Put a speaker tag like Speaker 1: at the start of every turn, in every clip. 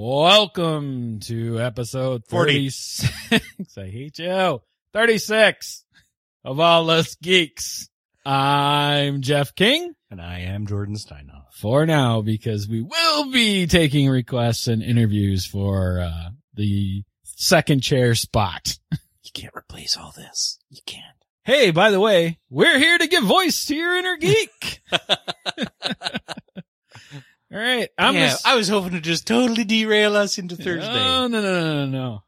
Speaker 1: Welcome to episode 46. I hate you. 36 of All Us Geeks. I'm Jeff King
Speaker 2: And I am Jordan Steinhoff.
Speaker 1: for now because we will be taking requests and interviews for uh, the second chair spot.
Speaker 2: You can't replace all this. You can't.
Speaker 1: Hey, by the way, we're here to give voice to your inner geek. All right. I'm
Speaker 2: yeah,
Speaker 1: gonna-
Speaker 2: I was hoping to just totally derail us into Thursday.
Speaker 1: No, no, no, no, no, no.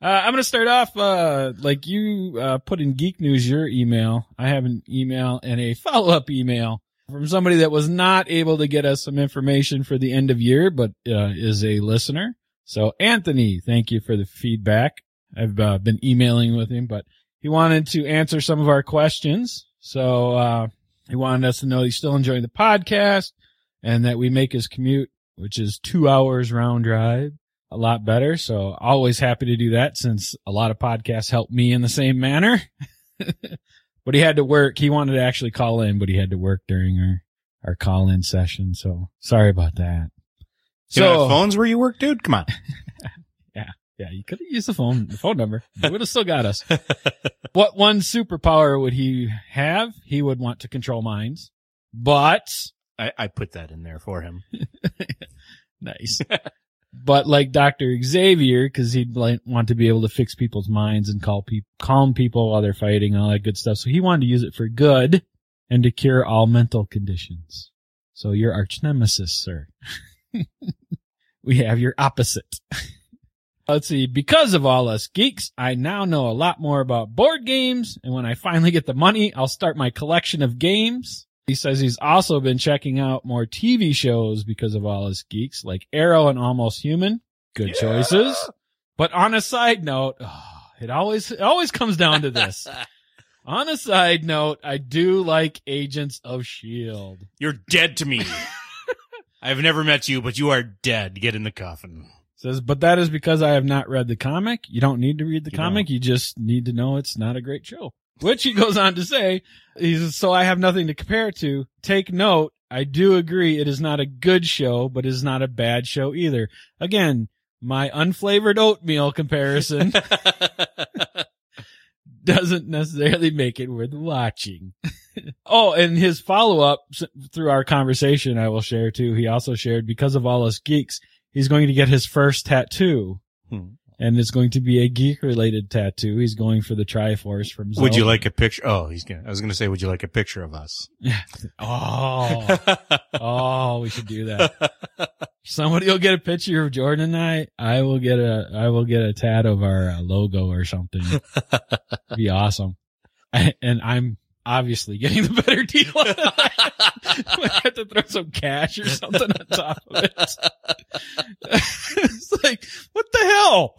Speaker 1: Uh, I'm going to start off, uh, like you, uh, put in Geek News your email. I have an email and a follow up email from somebody that was not able to get us some information for the end of year, but, uh, is a listener. So Anthony, thank you for the feedback. I've, uh, been emailing with him, but he wanted to answer some of our questions. So, uh, he wanted us to know he's still enjoying the podcast and that we make his commute, which is two hours round drive a lot better. So always happy to do that since a lot of podcasts help me in the same manner. but he had to work. He wanted to actually call in, but he had to work during our, our call in session. So sorry about that.
Speaker 2: You
Speaker 1: So
Speaker 2: phones where you work, dude? Come on.
Speaker 1: yeah, Yeah. you could have used the phone, the phone number. They would have still got us. what one superpower would he have? He would want to control minds, but
Speaker 2: I, I put that in there for him.
Speaker 1: Nice. but like Dr. Xavier, cause he'd like, want to be able to fix people's minds and call calm people while they're fighting and all that good stuff. So he wanted to use it for good and to cure all mental conditions. So your arch nemesis, sir. we have your opposite. Let's see. Because of all us geeks, I now know a lot more about board games. And when I finally get the money, I'll start my collection of games. He says he's also been checking out more TV shows because of all us geeks, like Arrow and Almost Human. Good choices. But on a side note, oh, it always, it always comes down to this. on a side note, I do like Agents of S.H.I.E.L.D.
Speaker 2: You're dead to me. I've never met you, but you are dead. Get in the coffin.
Speaker 1: Says, but that is because I have not read the comic. You don't need to read the
Speaker 2: You
Speaker 1: comic. You just need to know it's not a great show. Which he goes on to say, he says, so I have nothing to compare it to. Take note. I do agree it is not a good show, but it is not a bad show either. Again, my unflavored oatmeal comparison doesn't necessarily make it worth watching. oh, and his follow up through our conversation, I will share too. He also shared because of all us geeks, he's going to get his first tattoo.
Speaker 2: Hmm.
Speaker 1: And it's going to be a geek related tattoo. He's going for the Triforce from Zelda.
Speaker 2: Would you like a picture? Oh, he's gonna, I was going to say, would you like a picture of us?
Speaker 1: Oh, oh, we should do that. Somebody will get a picture of Jordan and I. I will get a, I will get a tat of our uh, logo or something. Be awesome. And I'm obviously getting the better deal. I have to throw some cash or something on top of it. it's like, what the hell?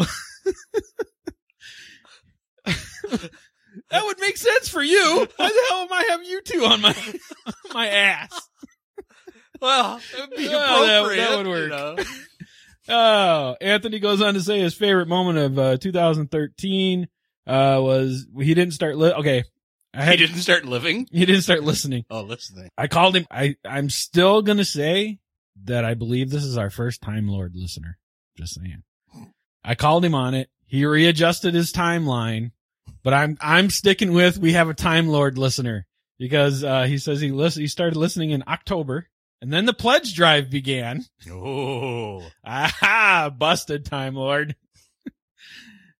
Speaker 1: that would make sense for you. Why the hell am I having you two on my my ass?
Speaker 2: well, it would be
Speaker 1: that-
Speaker 2: appropriate.
Speaker 1: that would
Speaker 2: you
Speaker 1: work.
Speaker 2: know.
Speaker 1: Oh, Anthony goes on to say his favorite moment of uh, 2013 uh, was he didn't start. Li- okay, I
Speaker 2: He didn't start living.
Speaker 1: he didn't start listening.
Speaker 2: Oh, listening.
Speaker 1: I called him. I I'm still gonna say that I believe this is our first Time Lord listener. Just saying. I called him on it. He readjusted his timeline, but I'm I'm sticking with we have a Time Lord listener because uh, he says he listen he started listening in October And then the pledge drive began.
Speaker 2: Oh.
Speaker 1: Aha, busted time lord.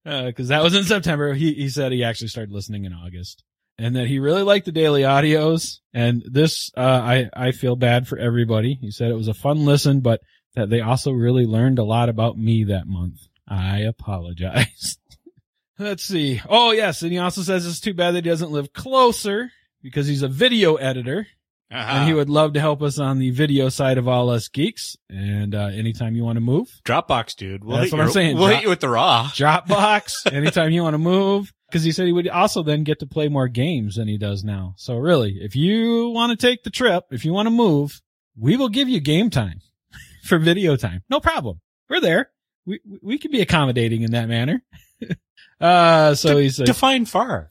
Speaker 1: Uh, cause that was in September. He, he said he actually started listening in August and that he really liked the daily audios. And this, uh, I, I feel bad for everybody. He said it was a fun listen, but that they also really learned a lot about me that month. I apologize. Let's see. Oh yes. And he also says it's too bad that he doesn't live closer because he's a video editor
Speaker 2: Uh-huh.
Speaker 1: and he would love to help us on the video side of all us geeks. And, uh, anytime you want to move,
Speaker 2: Dropbox, dude. We'll
Speaker 1: That's
Speaker 2: hit
Speaker 1: what I'm saying.
Speaker 2: We'll
Speaker 1: Drop-
Speaker 2: hit you with the raw.
Speaker 1: Dropbox, anytime you want to move. Cause he said he would also then get to play more games than he does now. So really, if you want to take the trip, if you want to move, we will give you game time for video time. No problem. We're there. We, we- we can be accommodating in that manner. uh, so he said,
Speaker 2: Define far.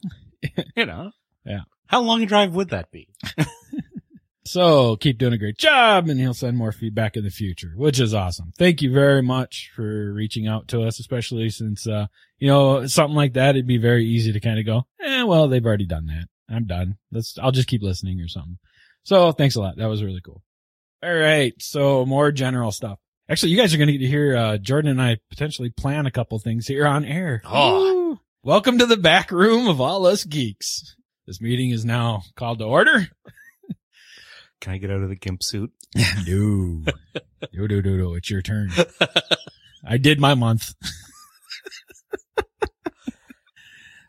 Speaker 2: you know.
Speaker 1: Yeah.
Speaker 2: How long a drive would that be?
Speaker 1: So keep doing a great job and he'll send more feedback in the future, which is awesome. Thank you very much for reaching out to us, especially since, uh, you know, something like that, it'd be very easy to kind of go, eh, well, they've already done that. I'm done. Let's, I'll just keep listening or something. So thanks a lot. That was really cool. All right. So more general stuff. Actually, you guys are going to get to hear, uh, Jordan and I potentially plan a couple things here on air.
Speaker 2: Oh.
Speaker 1: Woo. Welcome to the back room of all us geeks. This meeting is now called to order.
Speaker 2: Can I get out of the gimp suit?
Speaker 1: No. no, no, no, no. It's your turn. I did my month.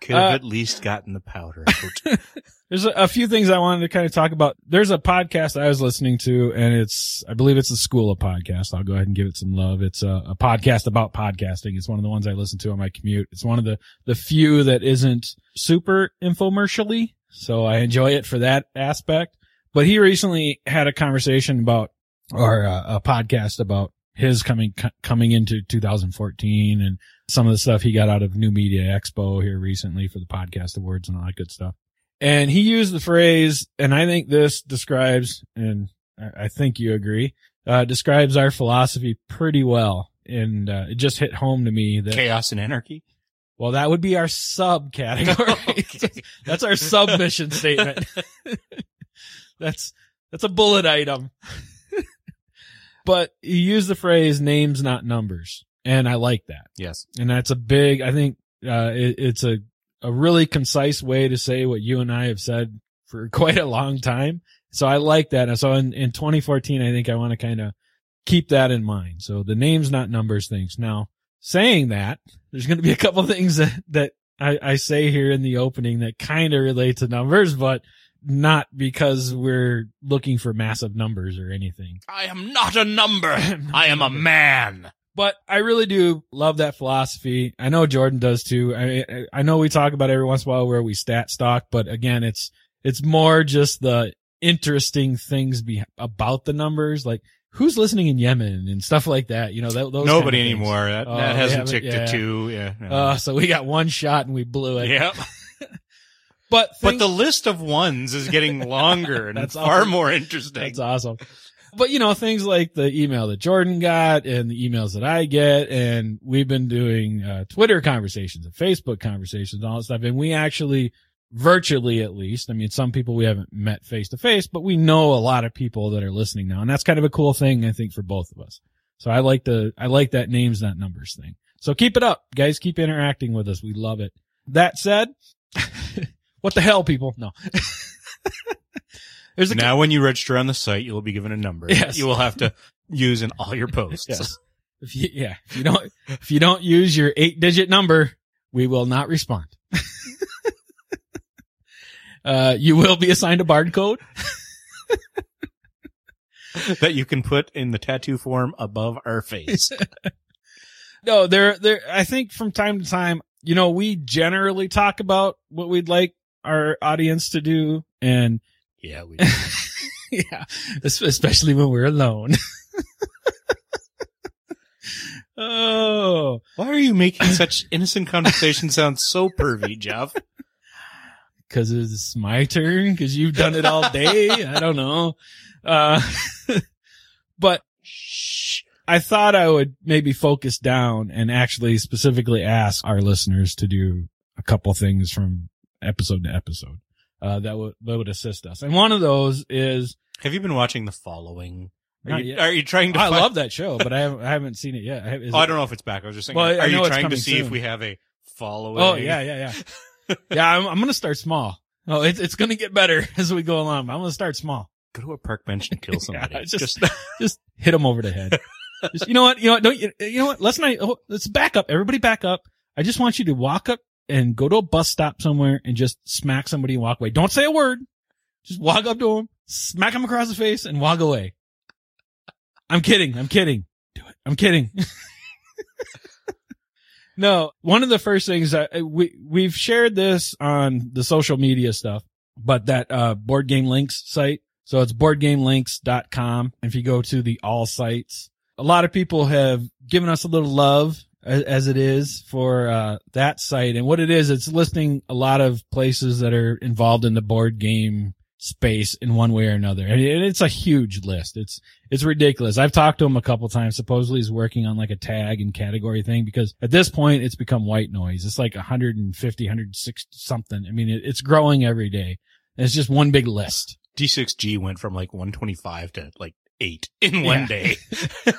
Speaker 2: Could have
Speaker 1: Uh,
Speaker 2: at least gotten the powder out.
Speaker 1: There's a, a few things I wanted to kind of talk about. There's a podcast I was listening to and it's, I believe it's the School of Podcasting. I'll go ahead and give it some love. It's a, a podcast about podcasting. It's one of the ones I listen to on my commute. It's one of the, the few that isn't super infomercially. So I enjoy it for that aspect. But he recently had a conversation about, or uh, a podcast about his coming, co- coming into 2014 and some of the stuff he got out of New Media Expo here recently for the podcast awards and all that good stuff. And he used the phrase, and I think this describes, and I I think you agree, uh, describes our philosophy pretty well. And, uh, it just hit home to me that,
Speaker 2: Chaos and anarchy.
Speaker 1: well, that would be our subcategory.
Speaker 2: Okay.
Speaker 1: That's our submission statement. that's, that's a bullet item. but he used the phrase names, not numbers. And I like that.
Speaker 2: yes.
Speaker 1: And that's a big, I think, uh, it, it's a, a really concise way to say what you and I have said for quite a long time. So I like that. And so in, in 2014, I think I want to kind of keep that in mind. So the names, not numbers things. Now saying that, there's going to be a couple things that, that I, I say here in the opening that kind of relate to numbers, but not because we're looking for massive numbers or anything.
Speaker 2: I am not a number. I am a man.
Speaker 1: But I really do love that philosophy. I know Jordan does too. I I know we talk about every once in a while where we stat stock, but again, it's it's more just the interesting things be about the numbers, like who's listening in Yemen and stuff like that. You know, that, those
Speaker 2: Nobody
Speaker 1: kind of
Speaker 2: anymore. That,
Speaker 1: Oh,
Speaker 2: that hasn't
Speaker 1: haven't-
Speaker 2: ticked
Speaker 1: yeah.
Speaker 2: to two. Yeah. no.
Speaker 1: Uh, so we got one shot and we blew it.
Speaker 2: yep.
Speaker 1: But
Speaker 2: But the list of ones is getting longer and
Speaker 1: That's
Speaker 2: far
Speaker 1: awesome.
Speaker 2: more interesting.
Speaker 1: That's awesome. But you know, things like the email that Jordan got and the emails that I get, and we've been doing uh, Twitter conversations and Facebook conversations and all that stuff. And we actually, virtually at least, I mean, some people we haven't met face to face, but we know a lot of people that are listening now. And that's kind of a cool thing, I think, for both of us. So I like the, I like that names, not numbers thing. So keep it up, guys. Keep interacting with us. We love it. That said, what the hell, people? No. There's a
Speaker 2: now, when you register on the site, you will be given a number.
Speaker 1: Yes.
Speaker 2: that You will have to use in all your posts.
Speaker 1: Yes. If you, yeah, if you don't, if you don't use your eight digit number, we will not respond. uh, you will be assigned a barcode.
Speaker 2: that you can put in the tattoo form above our face.
Speaker 1: No, there, there, I think from time to time, you know, we generally talk about what we'd like our audience to do. And
Speaker 2: yeah, we
Speaker 1: yeah, especially when we're alone. oh,
Speaker 2: Why are you making such innocent conversation sound so pervy, Jeff?
Speaker 1: cause it's my turn. Cause you've done it all day. I don't know. Uh, but
Speaker 2: Shh.
Speaker 1: I thought I would maybe focus down and actually specifically ask our listeners to do a couple things from episode to episode, uh, that would, that would assist us. And one of those is
Speaker 2: Have you been watching The Following? Are you, are you trying to?
Speaker 1: I
Speaker 2: find-
Speaker 1: love that show, but I haven't, I haven't seen it yet. I, is
Speaker 2: Oh, I don't know if it's back. I was just saying.
Speaker 1: Well,
Speaker 2: are you trying to see if we have a following?
Speaker 1: Oh yeah, yeah, yeah. yeah, I'm, I'm gonna start small. Oh, it's it's gonna get better as we go along. I'm gonna start small.
Speaker 2: Go to a park bench and kill somebody.
Speaker 1: Yeah, just-
Speaker 2: just
Speaker 1: Just hit him over the head. Just, you know what? You know what? Don't you, you know what? Let's not. Oh, let's back up. Everybody, back up. I just want you to walk up and go to a bus stop somewhere and just smack somebody and walk away. Don't say a word. Just walk up to him, smack him across the face, and walk away. I'm kidding. I'm kidding. Do it. I'm kidding. no, one of the first things that we we've shared this on the social media stuff, but that uh board game links site. So it's boardgamelinks.com. If you go to the all sites, a lot of people have given us a little love as, it is for uh that site. And what it is, it's listing a lot of places that are involved in the board game space in one way or another. And it's a huge list. It's it's ridiculous. I've talked to him a couple times. Supposedly he's working on like a tag and category thing because at this point it's become white noise. It's like 150, 160 something. I mean, it, it's growing every day. And it's just one big list.
Speaker 2: D6G went from like 125 to like eight in one
Speaker 1: Yeah.
Speaker 2: day.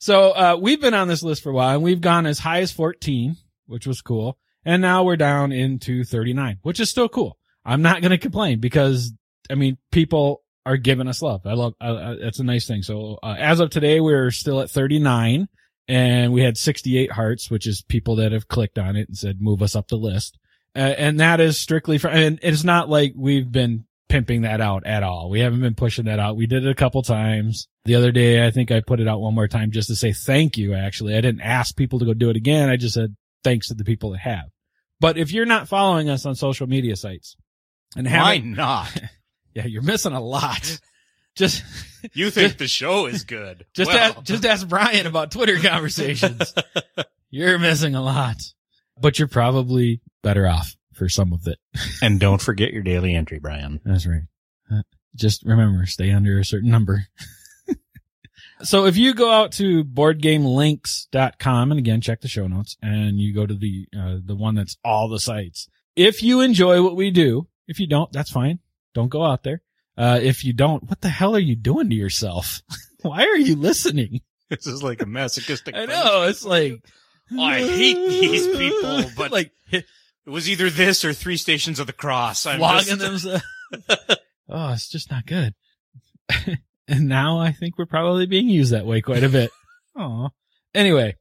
Speaker 1: So, uh, we've been on this list for a while and we've gone as high as 14, which was cool. And now we're down into 39, which is still cool. I'm not going to complain because, I mean, people are giving us love. I love, uh, uh, that's a nice thing. So, uh, as of today, we're still at 39 and we had 68 hearts, which is people that have clicked on it and said, move us up the list. Uh, and that is strictly for, and it's not like we've been pimping that out at all. We haven't been pushing that out. We did it a couple times. The other day, I think I put it out one more time just to say thank you. Actually, I didn't ask people to go do it again. I just said thanks to the people that have. But if you're not following us on social media sites and
Speaker 2: Why not?
Speaker 1: yeah, you're missing a lot. Just,
Speaker 2: You think the show is good?
Speaker 1: just,
Speaker 2: well,
Speaker 1: ask, just ask Brian about Twitter conversations. you're missing a lot, but you're probably better off for some of it.
Speaker 2: and don't forget your daily entry, Brian.
Speaker 1: That's right. Uh, Just remember, stay under a certain number. so if you go out to boardgamelinks.com and again, check the show notes and you go to the, uh, the one that's all the sites. If you enjoy what we do, if you don't, that's fine. Don't go out there. Uh, if you don't, what the hell are you doing to yourself? Why are you listening?
Speaker 2: This is like a masochistic.
Speaker 1: I know. It's like,
Speaker 2: Oh, I hate these people, but
Speaker 1: like
Speaker 2: it was either this or Three Stations of the Cross. I'm
Speaker 1: flogging
Speaker 2: just-
Speaker 1: themselves. oh, it's just not good. and now I think we're probably being used that way quite a bit. Oh. Anyway,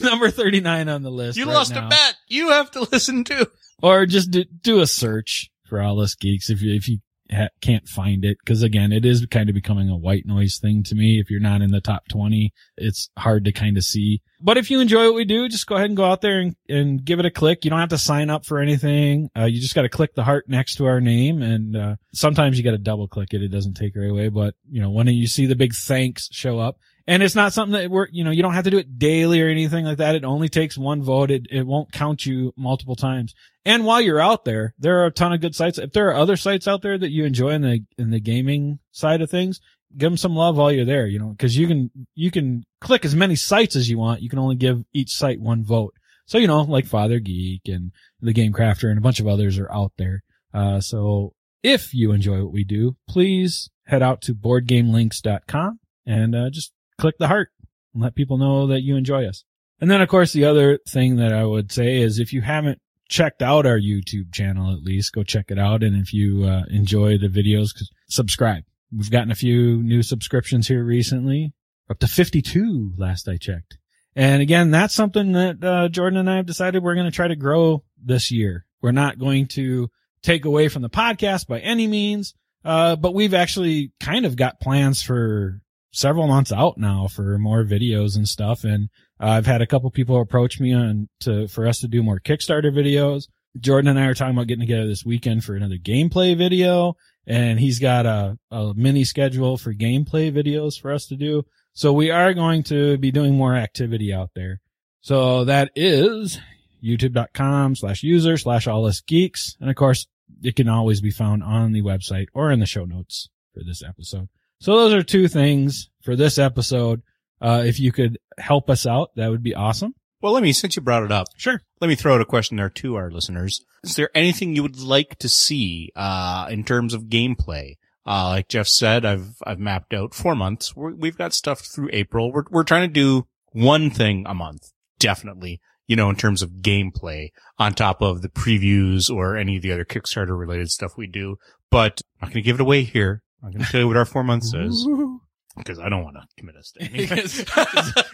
Speaker 1: number 39 on the list.
Speaker 2: You
Speaker 1: right
Speaker 2: lost
Speaker 1: now.
Speaker 2: a bet. You have to listen to.
Speaker 1: Or just do, do a search for all us geeks if you, if you ha- can't find it. Cause again, it is kind of becoming a white noise thing to me. If you're not in the top 20, it's hard to kind of see. But if you enjoy what we do, just go ahead and go out there and, and give it a click. You don't have to sign up for anything. Uh, you just got to click the heart next to our name. And, uh, sometimes you got to double click it. It doesn't take away. But, you know, when you see the big thanks show up, and it's not something that we're, you know, you don't have to do it daily or anything like that. It only takes one vote. It, it won't count you multiple times. And while you're out there, there are a ton of good sites. If there are other sites out there that you enjoy in the, in the gaming side of things, give them some love while you're there, you know, cause you can, you can click as many sites as you want. You can only give each site one vote. So, you know, like Father Geek and the Game Crafter and a bunch of others are out there. Uh, so if you enjoy what we do, please head out to boardgamelinks.com and, uh, just click the heart and let people know that you enjoy us. And then, of course, the other thing that I would say is if you haven't checked out our YouTube channel, at least go check it out. And if you uh, enjoy the videos, subscribe. We've gotten a few new subscriptions here recently, up to 52 last I checked. And again, that's something that uh, Jordan and I have decided we're going to try to grow this year. We're not going to take away from the podcast by any means, uh, but we've actually kind of got plans for several months out now for more videos and stuff. And uh, I've had a couple people approach me on to for us to do more Kickstarter videos. Jordan and I are talking about getting together this weekend for another gameplay video, and he's got a, a mini schedule for gameplay videos for us to do. So we are going to be doing more activity out there. So that is youtube.com slash user slash all us geeks. And of course, it can always be found on the website or in the show notes for this episode. So those are two things for this episode. Uh, if you could help us out, that would be awesome.
Speaker 2: Well, let me, since you brought it up,
Speaker 1: Sure.
Speaker 2: let me throw out a question there to our listeners. Is there anything you would like to see, uh, in terms of gameplay? Uh, like Jeff said, I've, I've mapped out four months. We're, we've got stuff through April. We're, we're trying to do one thing a month. Definitely. You know, in terms of gameplay on top of the previews or any of the other Kickstarter related stuff we do. But I'm not going to give it away here. I'm going to tell you what our four months is because I don't want to commit us to anything.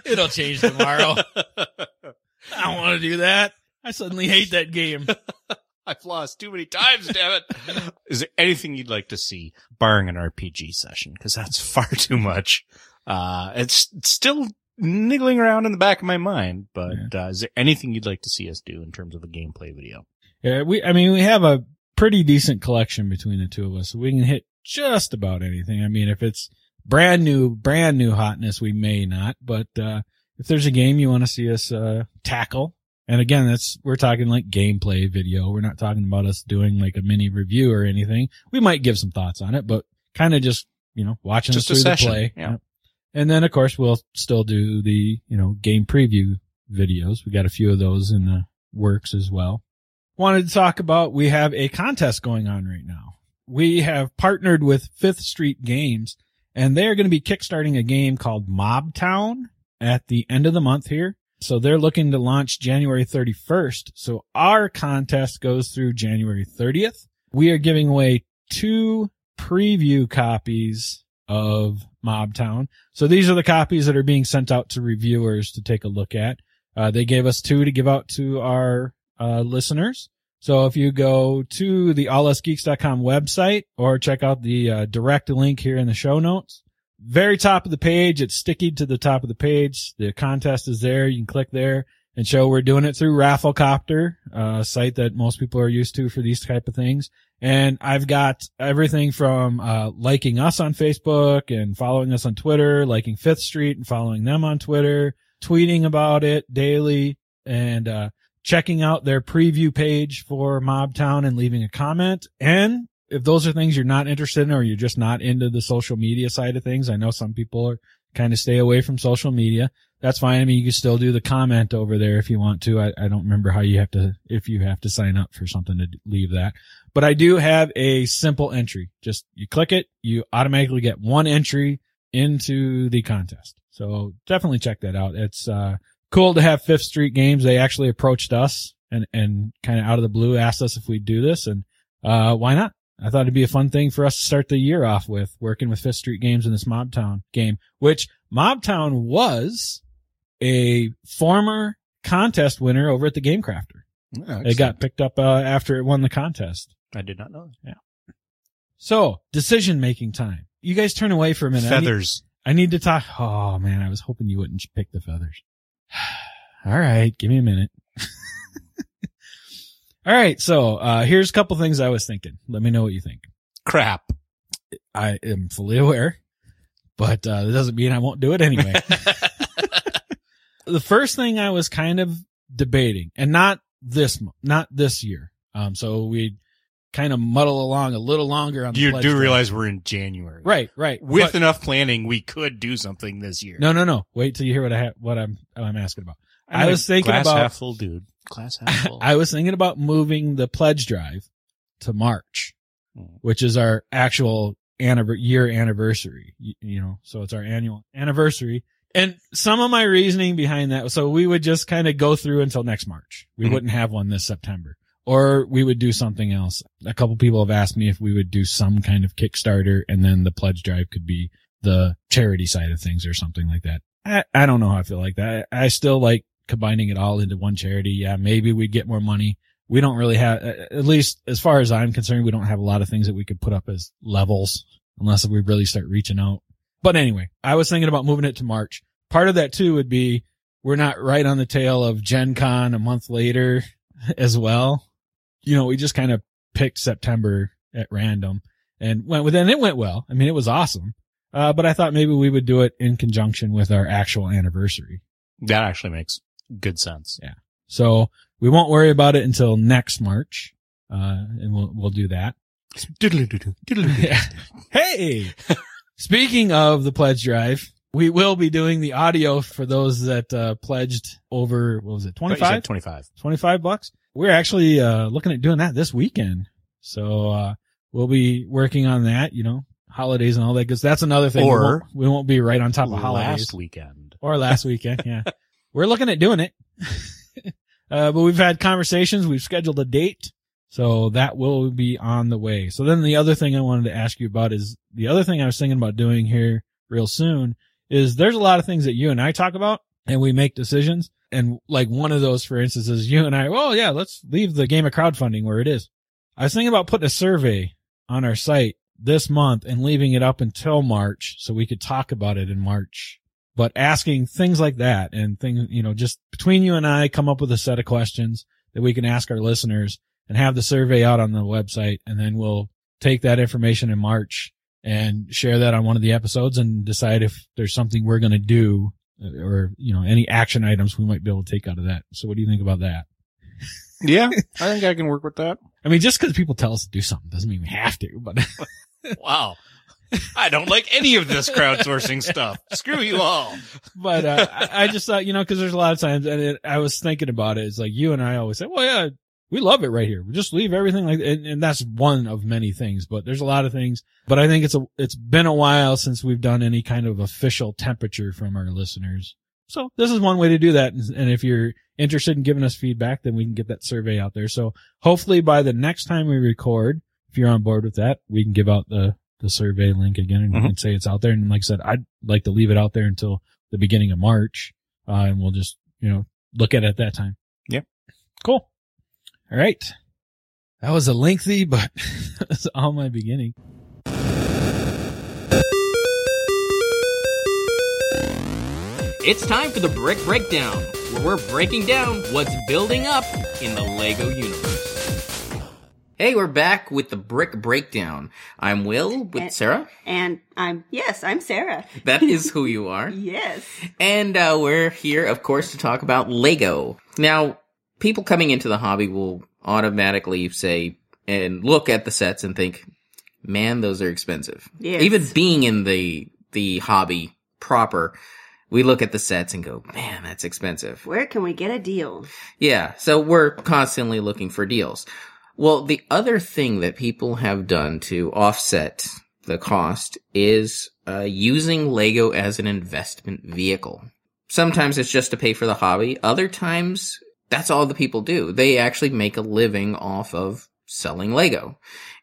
Speaker 1: It'll change tomorrow. I don't want to do that. I suddenly hate that game.
Speaker 2: I've lost too many times, damn it. Is there anything you'd like to see, barring an RPG session? Because that's far too much. Uh, it's it's still niggling around in the back of my mind, but uh, is there anything you'd like to see us do in terms of a gameplay video?
Speaker 1: Yeah, we, I mean, we have a pretty decent collection between the two of us. We can hit just about anything. I mean, if it's brand new, brand new hotness, we may not, but, uh, if there's a game you want to see us, uh, tackle, and again, that's, we're talking like gameplay video. We're not talking about us doing like a mini review or anything. We might give some thoughts on it, but kind of just, you know, watching
Speaker 2: Just
Speaker 1: us through the play.
Speaker 2: yeah.
Speaker 1: And then of course we'll still do the, you know, game preview videos. We got a few of those in the works as well. Wanted to talk about, we have a contest going on right now. We have partnered with Fifth Street Games and they're going to be kickstarting a game called Mob Town at the end of the month here. So they're looking to launch January 31st. So our contest goes through January 30th. We are giving away two preview copies of Mob Town. So these are the copies that are being sent out to reviewers to take a look at. Uh, they gave us two to give out to our uh, listeners. So if you go to the allusgeeks.com website or check out the uh, direct link here in the show notes, very top of the page, it's sticky to the top of the page. The contest is there. You can click there and show we're doing it through Rafflecopter, a site that most people are used to for these type of things. And I've got everything from uh, liking us on Facebook and following us on Twitter, liking Fifth Street and following them on Twitter, tweeting about it daily, and uh, checking out their preview page for Mobtown and leaving a comment. And if those are things you're not interested in or you're just not into the social media side of things, I know some people are kind of stay away from social media. That's fine. I mean, you can still do the comment over there if you want to. I, I don't remember how you have to, if you have to sign up for something to leave that, but I do have a simple entry. Just you click it, you automatically get one entry into the contest. So definitely check that out. It's, uh, cool to have Fifth Street Games. They actually approached us and, and kind of out of the blue asked us if we'd do this and, uh, why not? I thought it'd be a fun thing for us to start the year off with working with Fifth Street Games in this Mobtown game, which Mobtown was a former contest winner over at the Game Crafter. It got picked up, uh, after it won the contest.
Speaker 2: I did not know. Yeah.
Speaker 1: So decision making time. You guys turn away for a minute. I need-
Speaker 2: Feathers.
Speaker 1: I need to talk. Oh man, I was hoping you wouldn't pick the feathers. All right, give me a minute. All right, so uh here's a couple things I was thinking. Let me know what you think.
Speaker 2: Crap.
Speaker 1: I am fully aware, but uh that doesn't mean I won't do it anyway. the first thing I was kind of debating, and not this not this year. Um, so we kind of muddle along a little longer on the
Speaker 2: You do realize we're in January.
Speaker 1: right, right.
Speaker 2: With
Speaker 1: But-
Speaker 2: enough planning, we could do something this year.
Speaker 1: no, no, no. Wait till you hear what I ha- what I'm what I'm asking about.
Speaker 2: I'm
Speaker 1: I
Speaker 2: a
Speaker 1: was thinking
Speaker 2: glass
Speaker 1: about-
Speaker 2: half full dude. Glass half full.
Speaker 1: I was thinking about moving the pledge drive to March,
Speaker 2: Hmm.
Speaker 1: which is our actual anniver- year anniversary. You, you know, so it's our annual anniversary. And some of my reasoning behind that, so we would just kind of go through until next March. We
Speaker 2: Mhm.
Speaker 1: wouldn't have one this September. Or we would do something else. A couple people have asked me if we would do some kind of Kickstarter and then the pledge drive could be the charity side of things or something like that. I, I don't know how I feel like that. I still like combining it all into one charity. Yeah, maybe we'd get more money. We don't really have, at least as far as I'm concerned, we don't have a lot of things that we could put up as levels unless we really start reaching out. But anyway, I was thinking about moving it to March. Part of that too would be we're not right on the tail of Gen Con a month later as well. You know, we just kind of picked September at random and went with it and it went well. I mean, it was awesome. Uh, but I thought maybe we would do it in conjunction with our actual anniversary.
Speaker 2: that actually makes good sense. Yeah.
Speaker 1: So we won't worry about it until next March. Uh, and we'll, we'll do that.
Speaker 2: Diddle-doo-doo, diddle-doo-doo.
Speaker 1: Yeah. Hey, speaking of the pledge drive, we will be doing the audio for those that, uh, pledged over, what was it, 25,
Speaker 2: 25,
Speaker 1: 25 bucks. We're actually, uh, looking at doing that this weekend. So, uh, we'll be working on that, you know, holidays and all that because that's another thing.
Speaker 2: Or
Speaker 1: we won't, we won't be right on top of holidays.
Speaker 2: last weekend.
Speaker 1: or last weekend. Yeah, we're looking at doing it. uh, but we've had conversations. We've scheduled a date. So that will be on the way. So then the other thing I wanted to ask you about is the other thing I was thinking about doing here real soon is there's a lot of things that you and I talk about and we make decisions. And like one of those, for instance, is you and I, well, yeah, let's leave the game of crowdfunding where it is. I was thinking about putting a survey on our site this month and leaving it up until March so we could talk about it in March. But asking things like that and things, you know, just between you and I come up with a set of questions that we can ask our listeners and have the survey out on the website. And then we'll take that information in March and share that on one of the episodes and decide if there's something we're going to do or, you know, any action items we might be able to take out of that. So what do you think about that?
Speaker 2: Yeah, I think I can work with that.
Speaker 1: I mean, just because people tell us to do something doesn't mean we have to, but
Speaker 2: Wow. I don't like any of this crowdsourcing stuff. Screw you all.
Speaker 1: but uh, I, I just thought, you know, because there's a lot of times, and it, I was thinking about it. It's like you and I always say, "Well, yeah, we love it right here. We just leave everything like," and, and that's one of many things. But there's a lot of things. But I think it's a it's been a while since we've done any kind of official temperature from our listeners. So this is one way to do that. And, if you're interested in giving us feedback, then we can get that survey out there. So hopefully by the next time we record, if you're on board with that, we can give out the the survey link again and,
Speaker 2: Mhm.
Speaker 1: and say it's out there. And like I said, I'd like to leave it out there until the beginning of March. Uh, and we'll just, you know, look at it at that time.
Speaker 2: Yep.
Speaker 1: Cool. All right. That was a lengthy, but that's all my beginning.
Speaker 3: It's time for the Brick Breakdown, where we're breaking down what's building up in the LEGO universe. Hey, we're back with the Brick Breakdown. I'm Will with
Speaker 4: And-
Speaker 3: Sarah.
Speaker 4: And I'm, yes, I'm Sarah.
Speaker 3: That is who you are.
Speaker 4: Yes.
Speaker 3: And uh, we're here, of course, to talk about Lego. Now, people coming into the hobby will automatically say and look at the sets and think, "Man, those are expensive."
Speaker 4: Yes.
Speaker 3: Even being in the the hobby proper, we look at the sets and go, "Man, that's expensive."
Speaker 4: Where can we get a deal?
Speaker 3: Yeah, so we're constantly looking for deals. Well, the other thing that people have done to offset the cost is uh, using Lego as an investment vehicle. Sometimes it's just to pay for the hobby. Other times, that's all the people do. They actually make a living off of selling Lego.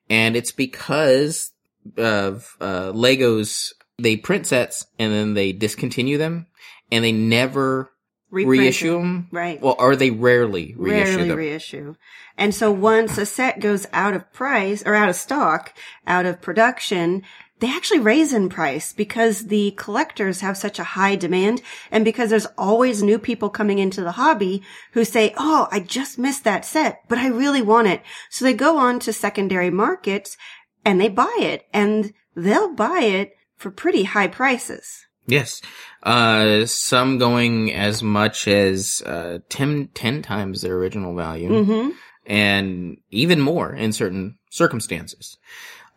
Speaker 3: And it's because of uh, Legos, they print sets and then they discontinue them and they never
Speaker 4: Reprint
Speaker 3: reissue
Speaker 4: them.
Speaker 3: them.
Speaker 4: Right.
Speaker 3: Well, or they rarely reissue
Speaker 4: Rarely
Speaker 3: them.
Speaker 4: reissue. And so once a set goes out of price or out of stock, out of production, they actually raise in price because the collectors have such a high demand and because there's always new people coming into the hobby who say, Oh, I just missed that set, but I really want it. So they go on to secondary markets and they buy it and they'll buy it for pretty high prices.
Speaker 3: Yes. Uh, some going as much as, uh, 10, 10 times their original value.
Speaker 4: hmm
Speaker 3: and even more in certain circumstances.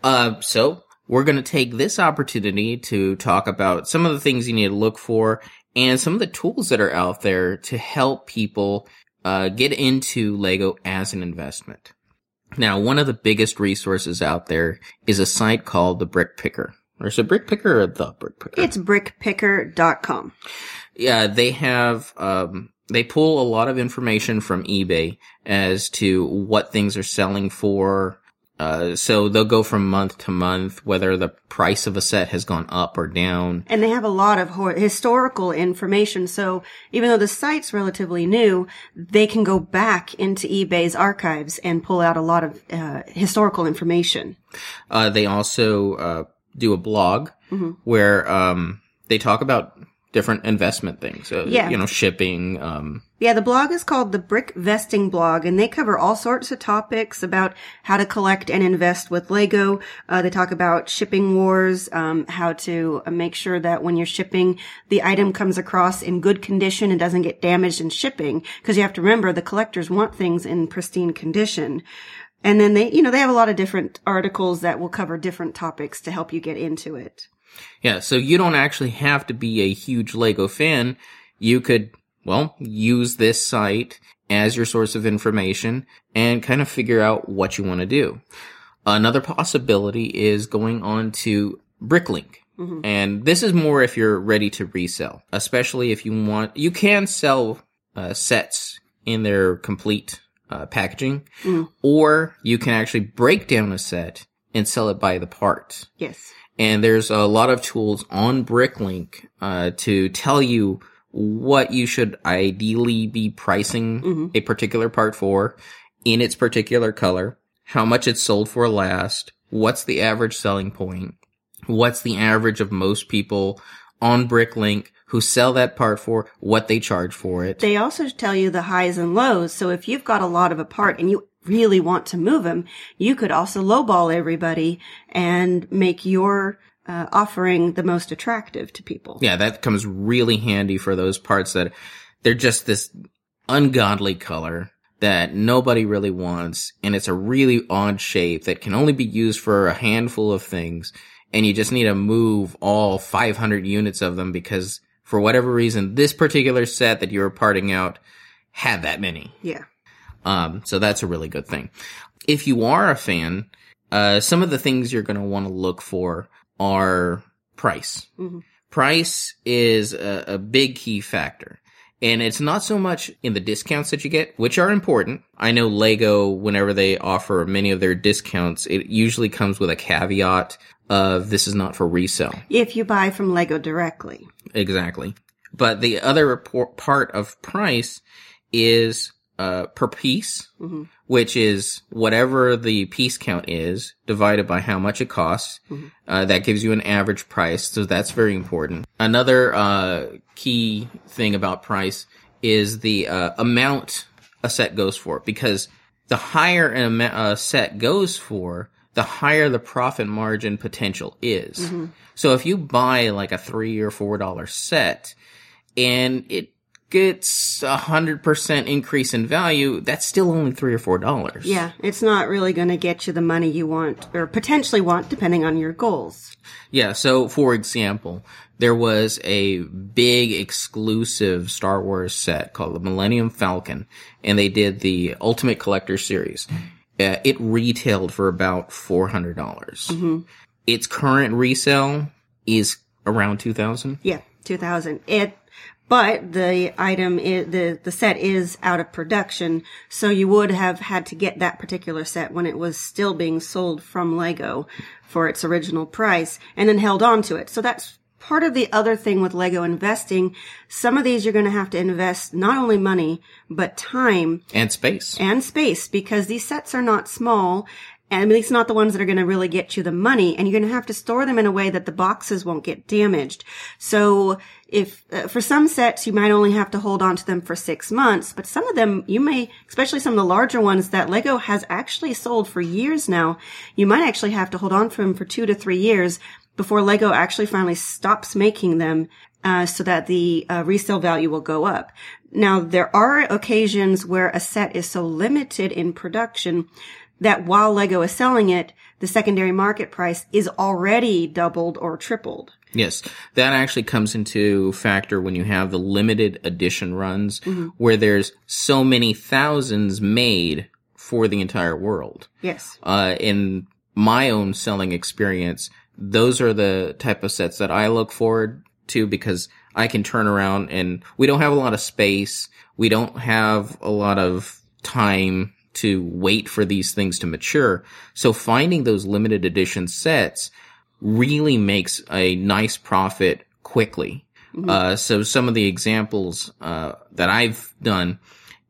Speaker 3: Uh, so we're going to take this opportunity to talk about some of the things you need to look for and some of the tools that are out there to help people uh, get into Lego as an investment. Now, one of the biggest resources out there is a site called the Brick Picker. Or is it Brick Picker or the Brick Picker?
Speaker 4: It's brickpicker.com.
Speaker 3: yeah, they have, um, they pull a lot of information from eBay as to what things are selling for. Uh, so they'll go from month to month, whether the price of a set has gone up or down.
Speaker 4: And they have a lot of ho- historical information. So even though the site's relatively new, they can go back into eBay's archives and pull out a lot of uh, historical information.
Speaker 3: Uh, they also, uh, do a blog where, um, they talk about different investment things. Uh,
Speaker 4: Yeah.
Speaker 3: You know, shipping, um,
Speaker 4: Yeah, the blog is called the Brick Vesting Blog, and they cover all sorts of topics about how to collect and invest with Lego. Uh, they talk about shipping wars, um, how to make sure that when you're shipping, the item comes across in good condition and doesn't get damaged in shipping. Because you have to remember, the collectors want things in pristine condition. And then they, you know, they have a lot of different articles that will cover different topics to help you get into it.
Speaker 3: Yeah, so you don't actually have to be a huge Lego fan. You could, well, use this site as your source of information and kind of figure out what you want to do. Another possibility is going on to Bricklink.
Speaker 4: Mhm.
Speaker 3: And this is more if you're ready to resell, especially if you want, you can sell uh, sets in their complete uh, packaging,
Speaker 4: Mm.
Speaker 3: or you can actually break down a set and sell it by the part.
Speaker 4: Yes.
Speaker 3: And there's a lot of tools on Bricklink uh, to tell you what you should ideally be pricing
Speaker 4: Mhm.
Speaker 3: a particular part for in its particular color, how much it's sold for last, what's the average selling point, what's the average of most people on Bricklink who sell that part for, what they charge for it.
Speaker 4: They also tell you the highs and lows. So if you've got a lot of a part and you really want to move them, you could also lowball everybody and make your uh, offering the most attractive to people.
Speaker 3: Yeah, that comes really handy for those parts that they're just this ungodly color that nobody really wants. And it's a really odd shape that can only be used for a handful of things. And you just need to move all 500 units of them because for whatever reason, this particular set that you were parting out had that many.
Speaker 4: Yeah.
Speaker 3: Um, so that's a really good thing. If you are a fan, uh, some of the things you're going to want to look for are price.
Speaker 4: Mhm.
Speaker 3: Price is a, a big key factor. And it's not so much in the discounts that you get, which are important. I know Lego, whenever they offer many of their discounts, it usually comes with a caveat of this is not for resale.
Speaker 4: If you buy from Lego directly.
Speaker 3: Exactly. But the other part of price is uh, per piece,
Speaker 4: Mhm.
Speaker 3: which is whatever the piece count is divided by how much it costs. Uh, that gives you an average price, so that's very important. Another uh, key thing about price is the uh, amount a set goes for, because the higher an a set goes for, the higher the profit margin potential is. So if you buy like a three or four dollar set and it gets a hundred percent increase in value, that's still only three or four dollars.
Speaker 4: Yeah. It's not really going to get you the money you want or potentially want depending on your goals.
Speaker 3: Yeah. So for example, there was a big exclusive Star Wars set called the Millennium Falcon and they did the Ultimate Collector Series. Uh, it retailed for about four hundred dollars. Its current resale is around two thousand.
Speaker 4: Yeah. 2000. It, but the item is, the, the set is out of production. So you would have had to get that particular set when it was still being sold from Lego for its original price and then held on to it. So that's part of the other thing with Lego investing. Some of these you're going to have to invest not only money, but time
Speaker 3: And space.
Speaker 4: and space because these sets are not small. And at least not the ones that are going to really get you the money. And you're going to have to store them in a way that the boxes won't get damaged. So if, uh, for some sets, you might only have to hold on to them for six months, but some of them you may, especially some of the larger ones that Lego has actually sold for years now, you might actually have to hold on to them for two to three years before Lego actually finally stops making them uh, so that the uh, resale value will go up. Now, there are occasions where a set is so limited in production that while Lego is selling it, the secondary market price is already doubled or tripled.
Speaker 3: Yes, that actually comes into factor when you have the limited edition runs where there's so many thousands made for the entire world.
Speaker 4: Yes.
Speaker 3: Uh, in my own selling experience, those are the type of sets that I look forward to because I can turn around and we don't have a lot of space. We don't have a lot of time to wait for these things to mature. So finding those limited edition sets really makes a nice profit quickly. Uh, so some of the examples, uh, that I've done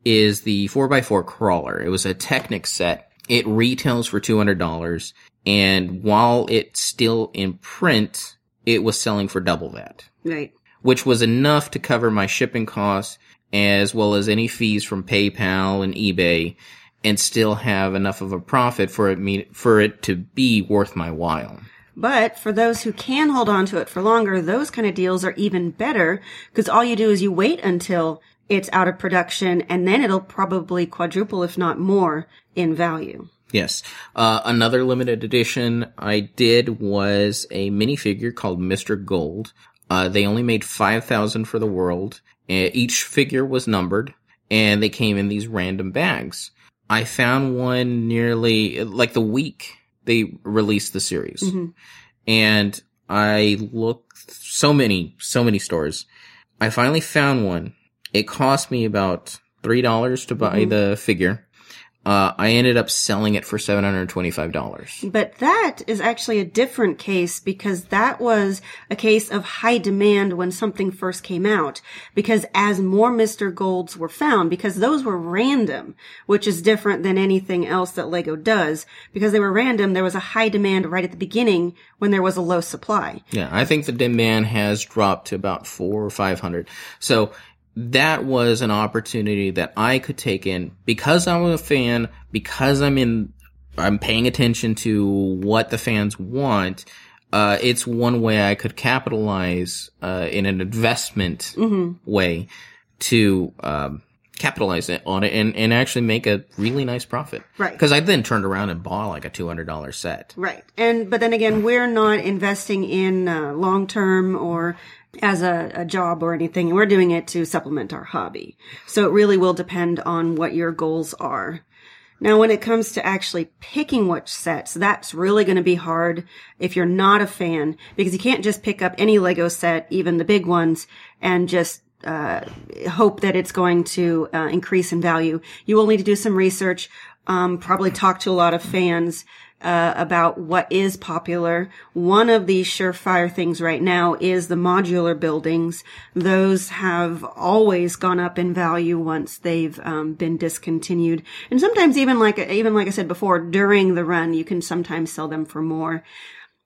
Speaker 3: is the 4x4 crawler. It was a Technic set. It retails for $200. And while it's still in print, it was selling for double that,
Speaker 4: Right.
Speaker 3: which was enough to cover my shipping costs as well as any fees from PayPal and eBay and still have enough of a profit for it, me, for it to be worth my while.
Speaker 4: But for those who can hold on to it for longer, those kind of deals are even better because all you do is you wait until it's out of production and then it'll probably quadruple, if not more, in value.
Speaker 3: Yes. Uh, another limited edition I did was a minifigure called Mr. Gold. Uh, they only made 5,000 for the world. Uh, each figure was numbered and they came in these random bags. I found one nearly like the week they released the series.
Speaker 4: Mhm.
Speaker 3: And I looked so many, so many stores. I finally found one. It cost me about $3 to buy
Speaker 4: Mhm.
Speaker 3: the figure. Uh, I ended up selling it for $725.
Speaker 4: But that is actually a different case because that was a case of high demand when something first came out. Because as more Mr. Golds were found, because those were random, which is different than anything else that Lego does, because they were random, there was a high demand right at the beginning when there was a low supply.
Speaker 3: Yeah, I think the demand has dropped to about four or five hundred. So that was an opportunity that I could take in because I'm a fan, because I'm in, I'm paying attention to what the fans want. Uh, it's one way I could capitalize, uh, in an investment way to, um, capitalize it on it and, and actually make a really nice profit.
Speaker 4: Right.
Speaker 3: Cause I then turned around and bought like a $200 set.
Speaker 4: Right. And, but then again, we're not investing in uh, long term or as a, a job or anything. We're doing it to supplement our hobby. So it really will depend on what your goals are. Now, when it comes to actually picking which sets, that's really going to be hard if you're not a fan because you can't just pick up any Lego set, even the big ones, and just uh, hope that it's going to uh, increase in value. You will need to do some research, um, probably talk to a lot of fans uh, about what is popular. One of the surefire things right now is the modular buildings. Those have always gone up in value once they've um, been discontinued, and sometimes even like even like I said before, during the run, you can sometimes sell them for more.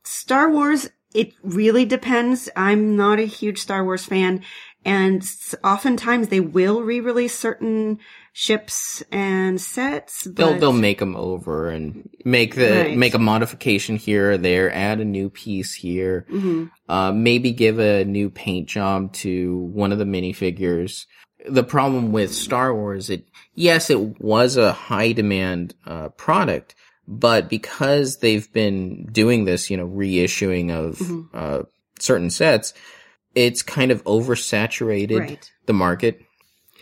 Speaker 4: Star Wars, it really depends. I'm not a huge Star Wars fan, and oftentimes they will re-release certain ships and sets.
Speaker 3: They'll
Speaker 4: but-
Speaker 3: they'll make them over and make the
Speaker 4: Right.
Speaker 3: make a modification here or there, add a new piece here,
Speaker 4: Mhm.
Speaker 3: uh, maybe give a new paint job to one of the minifigures. The problem with Star Wars, it yes, it was a high demand uh, product, but because they've been doing this, you know, reissuing of
Speaker 4: Mhm.
Speaker 3: uh, certain sets, it's kind of oversaturated
Speaker 4: Right.
Speaker 3: the market.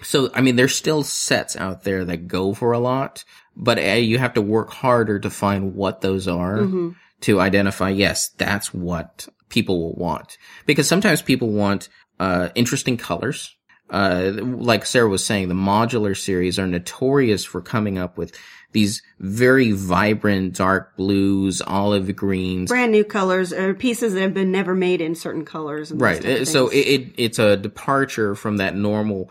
Speaker 3: So, I mean, there's still sets out there that go for a lot, but uh, you have to work harder to find what those are
Speaker 4: Mhm.
Speaker 3: to identify, yes, that's what people will want. Because sometimes people want, uh, interesting colors. Uh, like Sarah was saying, the modular series are notorious for coming up with these very vibrant dark blues, olive greens,
Speaker 4: brand new colors or pieces that have been never made in certain colors. And
Speaker 3: Right. Uh, So it, it it's a departure from that normal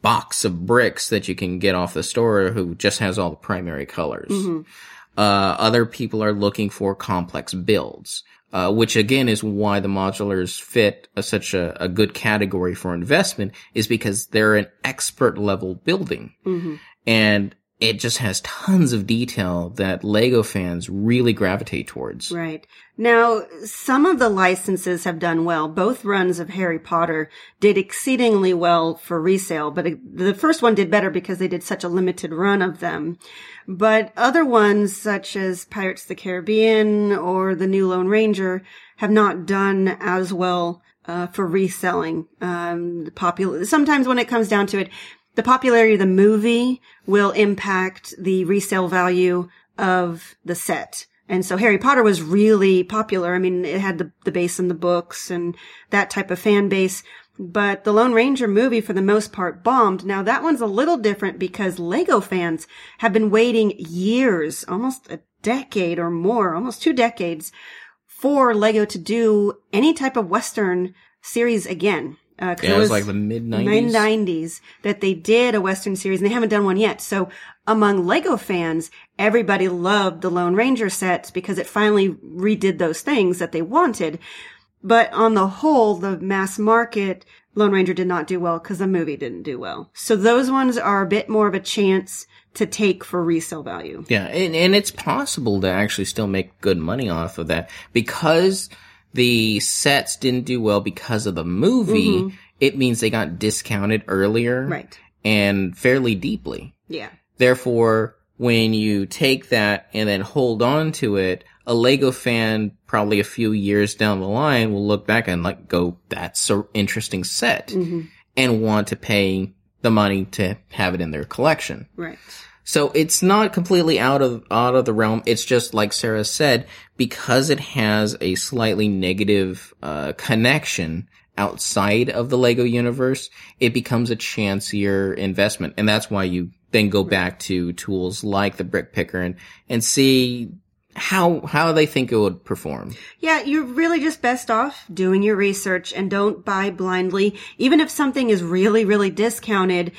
Speaker 3: box of bricks that you can get off the store who just has all the primary colors.
Speaker 4: Mm-hmm.
Speaker 3: Uh, other people are looking for complex builds, uh, which again is why the modulars fit a, such a, a good category for investment is because they're an expert level building.
Speaker 4: Mhm.
Speaker 3: And it just has tons of detail that Lego fans really gravitate towards.
Speaker 4: Right. Now, some of the licenses have done well. Both runs of Harry Potter did exceedingly well for resale, but the first one did better because they did such a limited run of them. But other ones, such as Pirates of the Caribbean or the New Lone Ranger, have not done as well uh, for reselling. Um, popular sometimes when it comes down to it, the popularity of the movie will impact the resale value of the set. And so Harry Potter was really popular. I mean, it had the, the base in the books and that type of fan base. But the Lone Ranger movie, for the most part, bombed. Now that one's a little different because Lego fans have been waiting years, almost a decade or more, almost two decades, for Lego to do any type of Western series again. Uh,
Speaker 3: Yeah, it was like the mid nineties.
Speaker 4: 90s that they did a Western series and they haven't done one yet. So among Lego fans, everybody loved the Lone Ranger sets because it finally redid those things that they wanted. But on the whole, the mass market Lone Ranger did not do well because the movie didn't do well. So those ones are a bit more of a chance to take for resale value.
Speaker 3: Yeah, and, and it's possible to actually still make good money off of that because the sets didn't do well because of the movie. It means they got discounted earlier,
Speaker 4: Right.
Speaker 3: and fairly deeply.
Speaker 4: Yeah.
Speaker 3: Therefore, when you take that and then hold on to it, a Lego fan probably a few years down the line will look back and like go, "That's an interesting set,"
Speaker 4: Mm-hmm.
Speaker 3: and want to pay the money to have it in their collection.
Speaker 4: Right.
Speaker 3: So it's not completely out of out of the realm. It's just like Sarah said, because it has a slightly negative uh, connection outside of the Lego universe, it becomes a chancier investment, and that's why you then go back to tools like the Brick Picker and and see how how they think it would perform.
Speaker 4: Yeah, you're really just best off doing your research and don't buy blindly. Even if something is really, really discounted.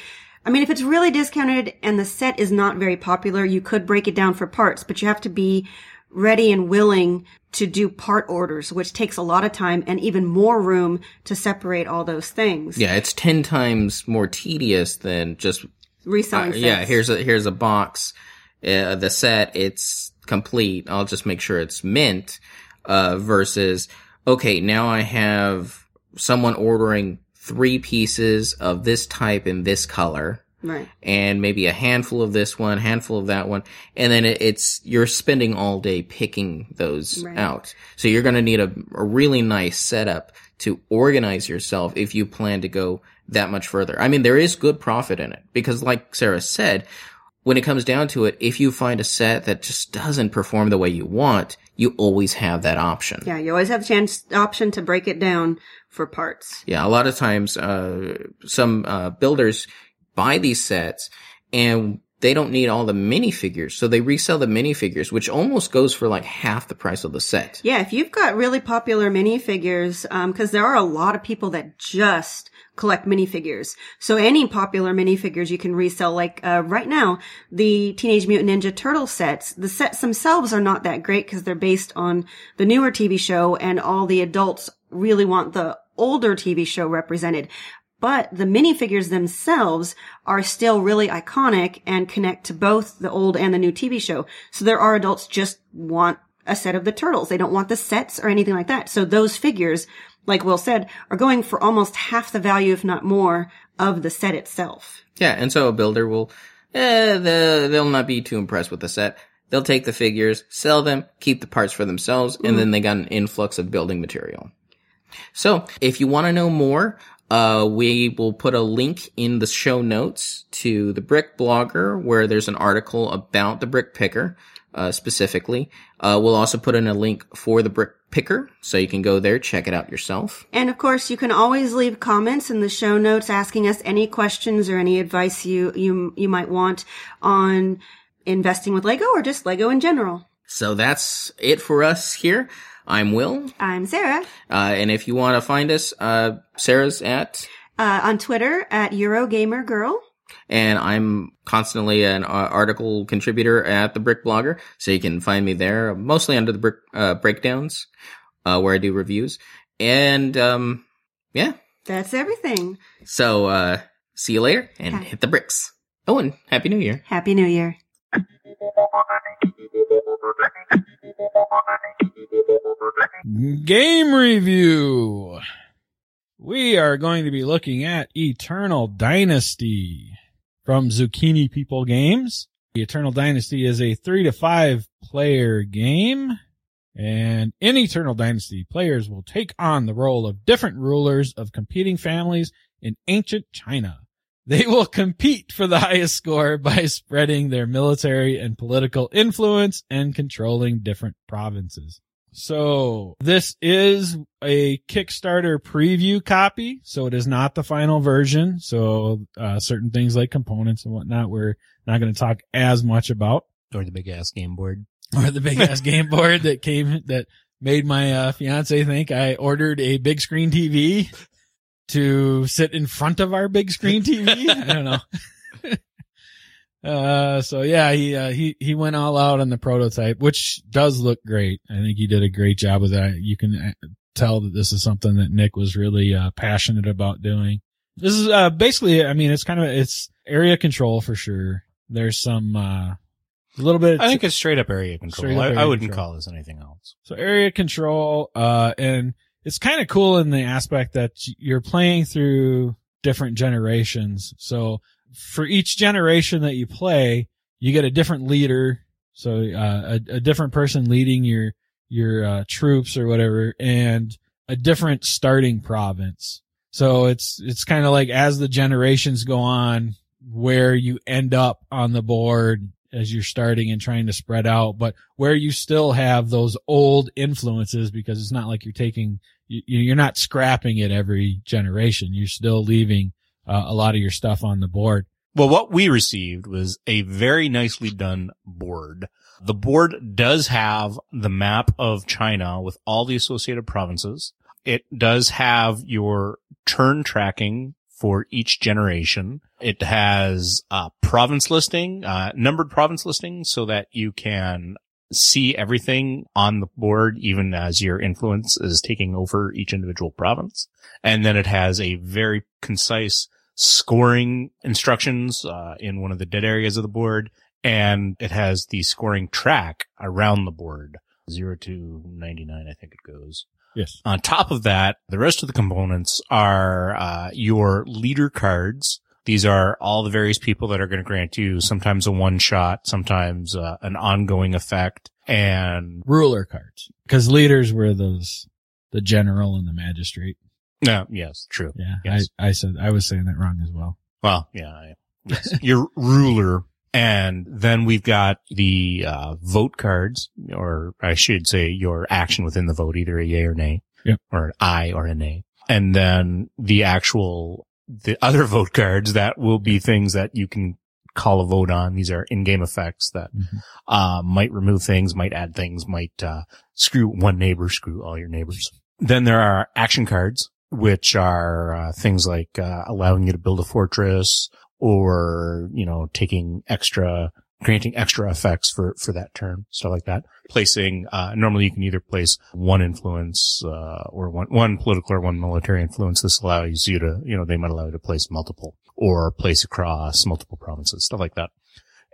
Speaker 4: I mean, if it's really discounted and the set is not very popular, you could break it down for parts, but you have to be ready and willing to do part orders, which takes a lot of time and even more room to separate all those things.
Speaker 3: Yeah, it's ten times more tedious than just
Speaker 4: Reselling
Speaker 3: uh, yeah. Here's a here's a box, uh, the set. It's complete. I'll just make sure it's mint. Uh, versus okay, now I have someone ordering three pieces of this type in this color
Speaker 4: Right.
Speaker 3: and maybe a handful of this one, handful of that one, and then it, it's you're spending all day picking those
Speaker 4: Right.
Speaker 3: out. So you're going to need a, a really nice setup to organize yourself if you plan to go that much further. I mean, there is good profit in it because, like Sarah said, when it comes down to it, if you find a set that just doesn't perform the way you want, you always have that option.
Speaker 4: Yeah, you always have the chance option to break it down for parts.
Speaker 3: Yeah, a lot of times, uh, some, uh, builders buy these sets and they don't need all the minifigures. So they resell the minifigures, which almost goes for like half the price of the set.
Speaker 4: Yeah, if you've got really popular minifigures, because there are a lot of people that just collect minifigures. So any popular minifigures you can resell. Like uh, right now, the Teenage Mutant Ninja Turtle sets, the sets themselves are not that great because they're based on the newer TV show, and all the adults really want the older TV show represented. But the minifigures themselves are still really iconic and connect to both the old and the new TV show. So there are adults just want a set of the turtles. They don't want the sets or anything like that. So those figures, like Will said, are going for almost half the value, if not more, of the set itself.
Speaker 3: Yeah, and so a builder will, eh, the, they'll not be too impressed with the set. They'll take the figures, sell them, keep the parts for themselves, and then they got an influx of building material. So, if you want to know more, uh, we will put a link in the show notes to the Brick Blogger, where there's an article about the Brick Picker, uh, specifically. Uh, we'll also put in a link for the Brick Picker, so you can go there, check it out yourself.
Speaker 4: And of course, you can always leave comments in the show notes asking us any questions or any advice you, you, you might want on investing with Lego or just Lego in general.
Speaker 3: So that's it for us here. I'm Will.
Speaker 4: I'm Sarah.
Speaker 3: Uh, and if you want to find us, uh, Sarah's at,
Speaker 4: Uh, on Twitter at EurogamerGirl.
Speaker 3: and I'm constantly an uh, article contributor at the Brick Blogger, so you can find me there, mostly under the Brick uh, breakdowns, uh, where I do reviews. And um, yeah,
Speaker 4: That's everything.
Speaker 3: so uh, see you later, and
Speaker 4: Okay.
Speaker 3: hit the bricks. Oh, and Happy New Year!
Speaker 4: Happy New Year.
Speaker 1: Game review. We are going to be looking at Eternal Dynasty from Zucchini People Games. The Eternal Dynasty is a three to five player game. And in Eternal Dynasty, players will take on the role of different rulers of competing families in ancient China. They will compete for the highest score by spreading their military and political influence and controlling different provinces. So this is a Kickstarter preview copy. So it is not the final version. So, uh, certain things like components and whatnot, we're not going to talk as much about
Speaker 2: Or the big ass game board.
Speaker 1: or the big ass game board that came, that made my, uh, fiance think I ordered a big screen TV to sit in front of our big screen TV. I don't know. Uh, so yeah, he, uh, he, he went all out on the prototype, which does look great. I think he did a great job with that. You can uh, tell that this is something that Nick was really, uh, passionate about doing. This is, uh, basically, I mean, it's kind of, it's area control for sure. There's some, uh, a little bit.
Speaker 2: I think it's straight up area control.
Speaker 1: Up
Speaker 2: I, I wouldn't
Speaker 1: control.
Speaker 2: call this anything else.
Speaker 1: So area control, uh, and it's kind of cool in the aspect that you're playing through different generations. So for each generation that you play, you get a different leader. So, uh, a, a different person leading your, your, uh, troops or whatever and a different starting province. So it's, it's kind of like as the generations go on, where you end up on the board as you're starting and trying to spread out, but where you still have those old influences because it's not like you're taking, you, you're not scrapping it every generation. You're still leaving uh, a lot of your stuff on the board.
Speaker 2: Well, what we received was a very nicely done board. The board does have the map of China with all the associated provinces. It does have your turn tracking for each generation. It has a province listing, numbered province listing so that you can see everything on the board even as your influence is taking over each individual province. And then it has a very concise scoring instructions uh, in one of the dead areas of the board. And it has the scoring track around the board. Zero to 99, I think it goes.
Speaker 1: Yes.
Speaker 2: On top of that, the rest of the components are uh, your leader cards. These are all the various people that are going to grant you sometimes a one shot, sometimes uh, an ongoing effect, and
Speaker 1: Ruler cards. Cause leaders were those, the general and the magistrate.
Speaker 2: no, yes, true.
Speaker 1: Yeah.
Speaker 2: Yes.
Speaker 1: I, I said, I was saying that wrong as well.
Speaker 2: Well, yeah, I- yes. your ruler. And then we've got the uh, vote cards, or I should say your action within the vote, either a yay or nay,
Speaker 1: Yep.
Speaker 2: or an aye or a nay. And then the actual, the other vote cards that will be things that you can call a vote on. These are in-game effects that
Speaker 1: Mhm.
Speaker 2: uh, might remove things, might add things, might uh, screw one neighbor, screw all your neighbors. Then there are action cards, which are uh, things like uh, allowing you to build a fortress or, you know, taking extra, granting extra effects for, for that turn, stuff like that. Placing, uh, normally you can either place one influence, uh, or one, one political or one military influence. This allows you to, you know, they might allow you to place multiple or place across multiple provinces, stuff like that.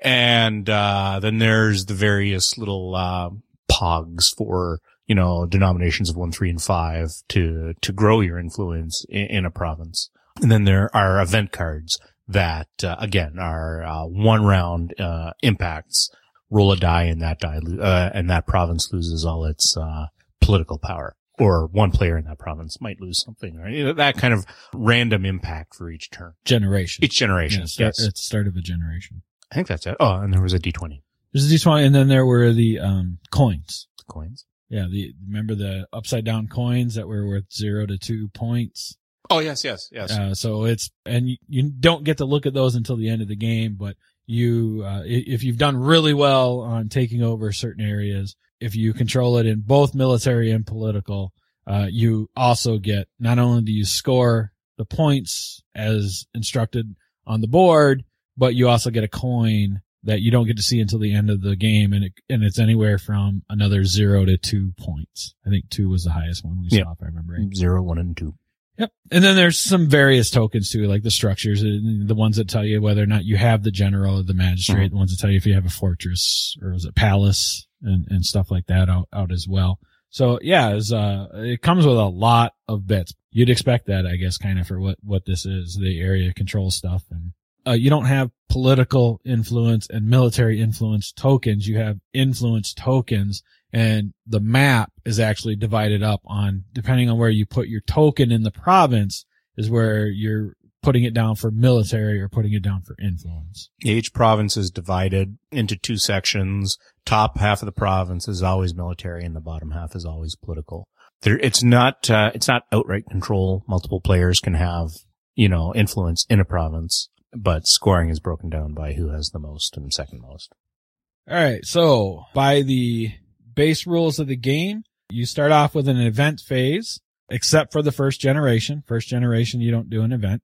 Speaker 2: And, uh, then there's the various little, uh, pogs for, you know, denominations of one, three, and five to, to grow your influence in, in a province. And then there are event cards that, uh, again, are, uh, one round, uh, impacts. Roll a die and that die, uh, and that province loses all its, uh, political power. Or one player in that province might lose something, right? That kind of random impact for each turn,
Speaker 1: Generation.
Speaker 2: each generation.
Speaker 1: Yeah, start,
Speaker 2: yes.
Speaker 1: At the start of a generation.
Speaker 2: I think that's it. Oh, and there was a D20
Speaker 1: There's a D20 and then there were the, um, coins.
Speaker 2: coins.
Speaker 1: Yeah. The, remember the upside down coins that were worth zero to two points?
Speaker 2: Oh, yes, yes, yes.
Speaker 1: Uh, so it's, and you, you don't get to look at those until the end of the game, but you, uh, if you've done really well on taking over certain areas, if you control it in both military and political, uh, you also get, not only do you score the points as instructed on the board, but you also get a coin that you don't get to see until the end of the game. And it, and it's anywhere from another zero to two points. I think two was the highest one we
Speaker 2: Yeah.
Speaker 1: saw, if I remember right.
Speaker 2: Zero, one, and two.
Speaker 1: Yep. And then there's some various tokens too, like the structures, uh, the ones that tell you whether or not you have the general or the magistrate, the ones that tell you if you have a fortress or is it palace and, and stuff like that out, out as well. So yeah, it's, uh, it comes with a lot of bits. You'd expect that, I guess, kind of for what, what this is, the area control stuff. And, uh, you don't have political influence and military influence tokens. You have influence tokens and the map is actually divided up on depending on where you put your token in the province is where you're putting it down for military or putting it down for influence.
Speaker 2: Each province is divided into two sections. Top half of the province is always military and the bottom half is always political. There, it's not, uh, it's not outright control. Multiple players can have, you know, influence in a province, but scoring is broken down by who has the most and second most.
Speaker 1: All right. So by the base rules of the game, you start off with an event phase, except for the first generation. First generation, you don't do an event.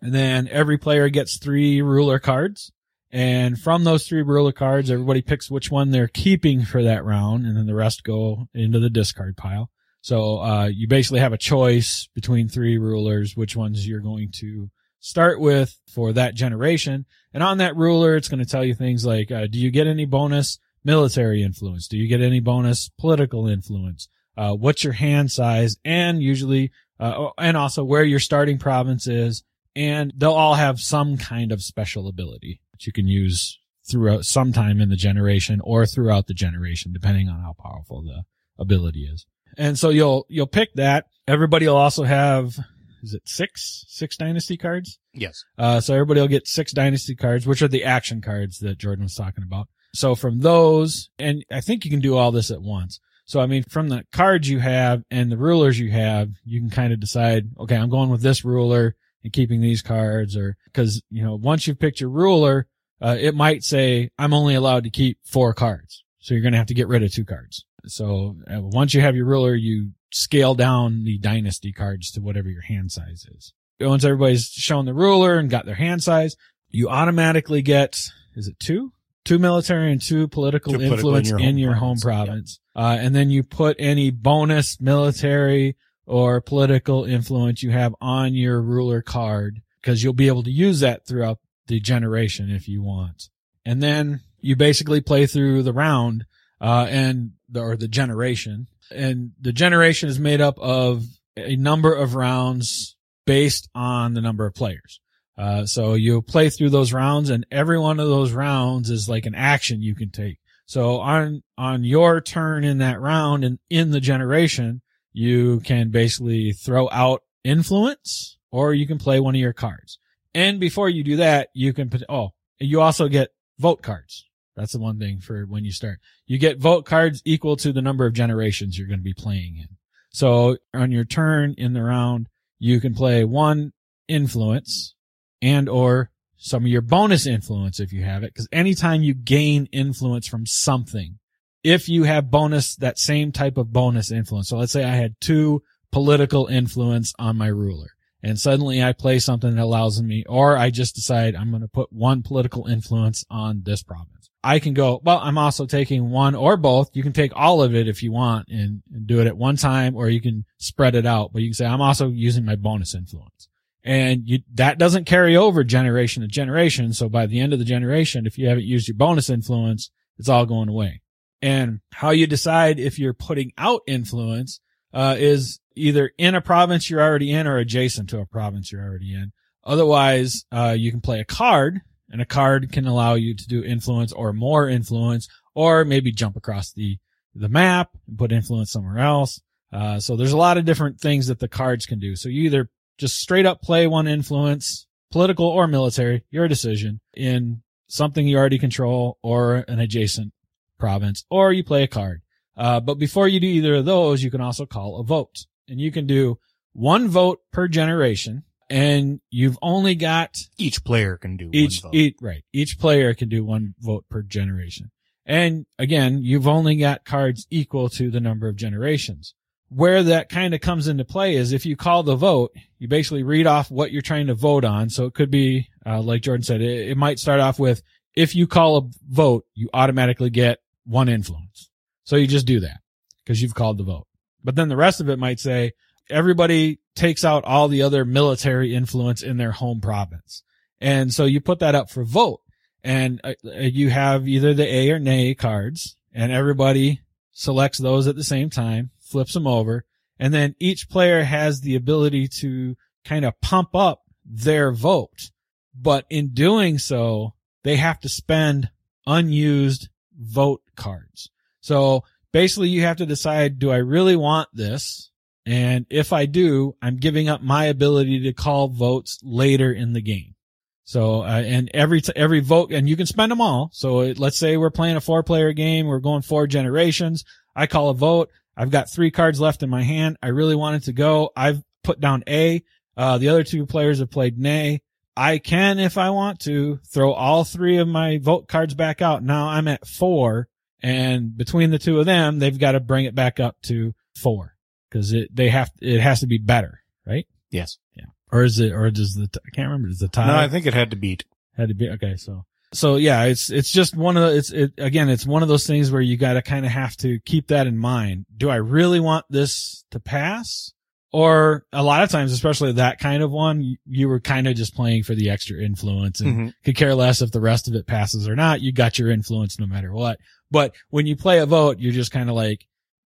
Speaker 1: And then every player gets three ruler cards. And from those three ruler cards, everybody picks which one they're keeping for that round. And then the rest go into the discard pile. So, uh, you basically have a choice between three rulers, which ones you're going to start with for that generation. And on that ruler, it's going to tell you things like, uh, do you get any bonus military influence? Do you get any bonus political influence? Uh, what's your hand size? And usually, uh, oh, and also where your starting province is. And they'll all have some kind of special ability that you can use throughout sometime in the generation or throughout the generation, depending on how powerful the ability is. And so you'll, you'll pick that. Everybody will also have is it six, six dynasty cards?
Speaker 2: Yes.
Speaker 1: Uh, so everybody will get six dynasty cards, which are the action cards that Jordan was talking about. So from those, and I think you can do all this at once. So I mean, from the cards you have and the rulers you have, you can kind of decide, okay, I'm going with this ruler and keeping these cards or cause, you know, once you've picked your ruler, uh, it might say I'm only allowed to keep four cards. So you're going to have to get rid of two cards. So uh, once you have your ruler, you scale down the dynasty cards to whatever your hand size is. Once everybody's shown the ruler and got their hand size, you automatically get, is it two? Two military and two political
Speaker 2: Two political
Speaker 1: influence in your, home province. Uh, and then you put any bonus military or political influence you have on your ruler card because you'll be able to use that throughout the generation if you want. And then you basically play through the round, uh, and the, or the generation and the generation is made up of a number of rounds based on the number of players. Uh, so you play through those rounds and every one of those rounds is like an action you can take. So on, on your turn in that round and in the generation, you can basically throw out influence or you can play one of your cards. And before you do that, you can put, oh, you also get vote cards. That's the one thing for when you start. You get vote cards equal to the number of generations you're going to be playing in. So on your turn in the round, you can play one influence and or some of your bonus influence if you have it. Cause anytime you gain influence from something, if you have bonus, that same type of bonus influence. So let's say I had two political influence on my ruler and suddenly I play something that allows me, or I just decide I'm going to put one political influence on this province. I can go, well, I'm also taking one or both. You can take all of it if you want and, and do it at one time, or you can spread it out, but you can say, I'm also using my bonus influence. And you, that doesn't carry over generation to generation. So by the end of the generation, if you haven't used your bonus influence, it's all going away. And how you decide if you're putting out influence, uh, is either in a province you're already in or adjacent to a province you're already in. Otherwise, uh, you can play a card and a card can allow you to do influence or more influence or maybe jump across the, the map and put influence somewhere else. Uh, so there's a lot of different things that the cards can do. So you either just straight up play one influence, political or military, your decision in something you already control or an adjacent province, or you play a card. Uh, but before you do either of those, you can also call a vote and you can do one vote per generation and you've only got
Speaker 2: Each player can do
Speaker 1: each,
Speaker 2: one vote.
Speaker 1: each, right. Each player can do one vote per generation. And again, you've only got cards equal to the number of generations. Where that kind of comes into play is if you call the vote, you basically read off what you're trying to vote on. So it could be, uh, like Jordan said, it, it might start off with, if you call a vote, you automatically get one influence. So you just do that because you've called the vote. But then the rest of it might say everybody takes out all the other military influence in their home province. And so you put that up for vote and uh, you have either the A or nay cards and everybody selects those at the same time, flips them over. And then each player has the ability to kind of pump up their vote. But in doing so, they have to spend unused vote cards. So basically you have to decide, do I really want this? And if I do, I'm giving up my ability to call votes later in the game. So, uh, and every, t- every vote, and you can spend them all. So it, let's say we're playing a four player game. We're going four generations. I call a vote. I've got three cards left in my hand. I really wanted to go. I've put down A. Uh, the other two players have played nay. I can, if I want to, throw all three of my vote cards back out. Now I'm at four and between the two of them, they've got to bring it back up to four because it, they have, it has to be better, right?
Speaker 2: Yes. Yeah.
Speaker 1: Or is it, or does the, I can't remember, does the tie
Speaker 2: No, I think it had to beat.
Speaker 1: had to be, okay, so. So yeah, it's, it's just one of the, it's, it, again, it's one of those things where you gotta kind of have to keep that in mind. Do I really want this to pass? Or a lot of times, especially that kind of one, you, were kind of just playing for the extra influence and
Speaker 2: Mhm.
Speaker 1: could care less if the rest of it passes or not. You got your influence no matter what. But when you play a vote, you're just kind of like,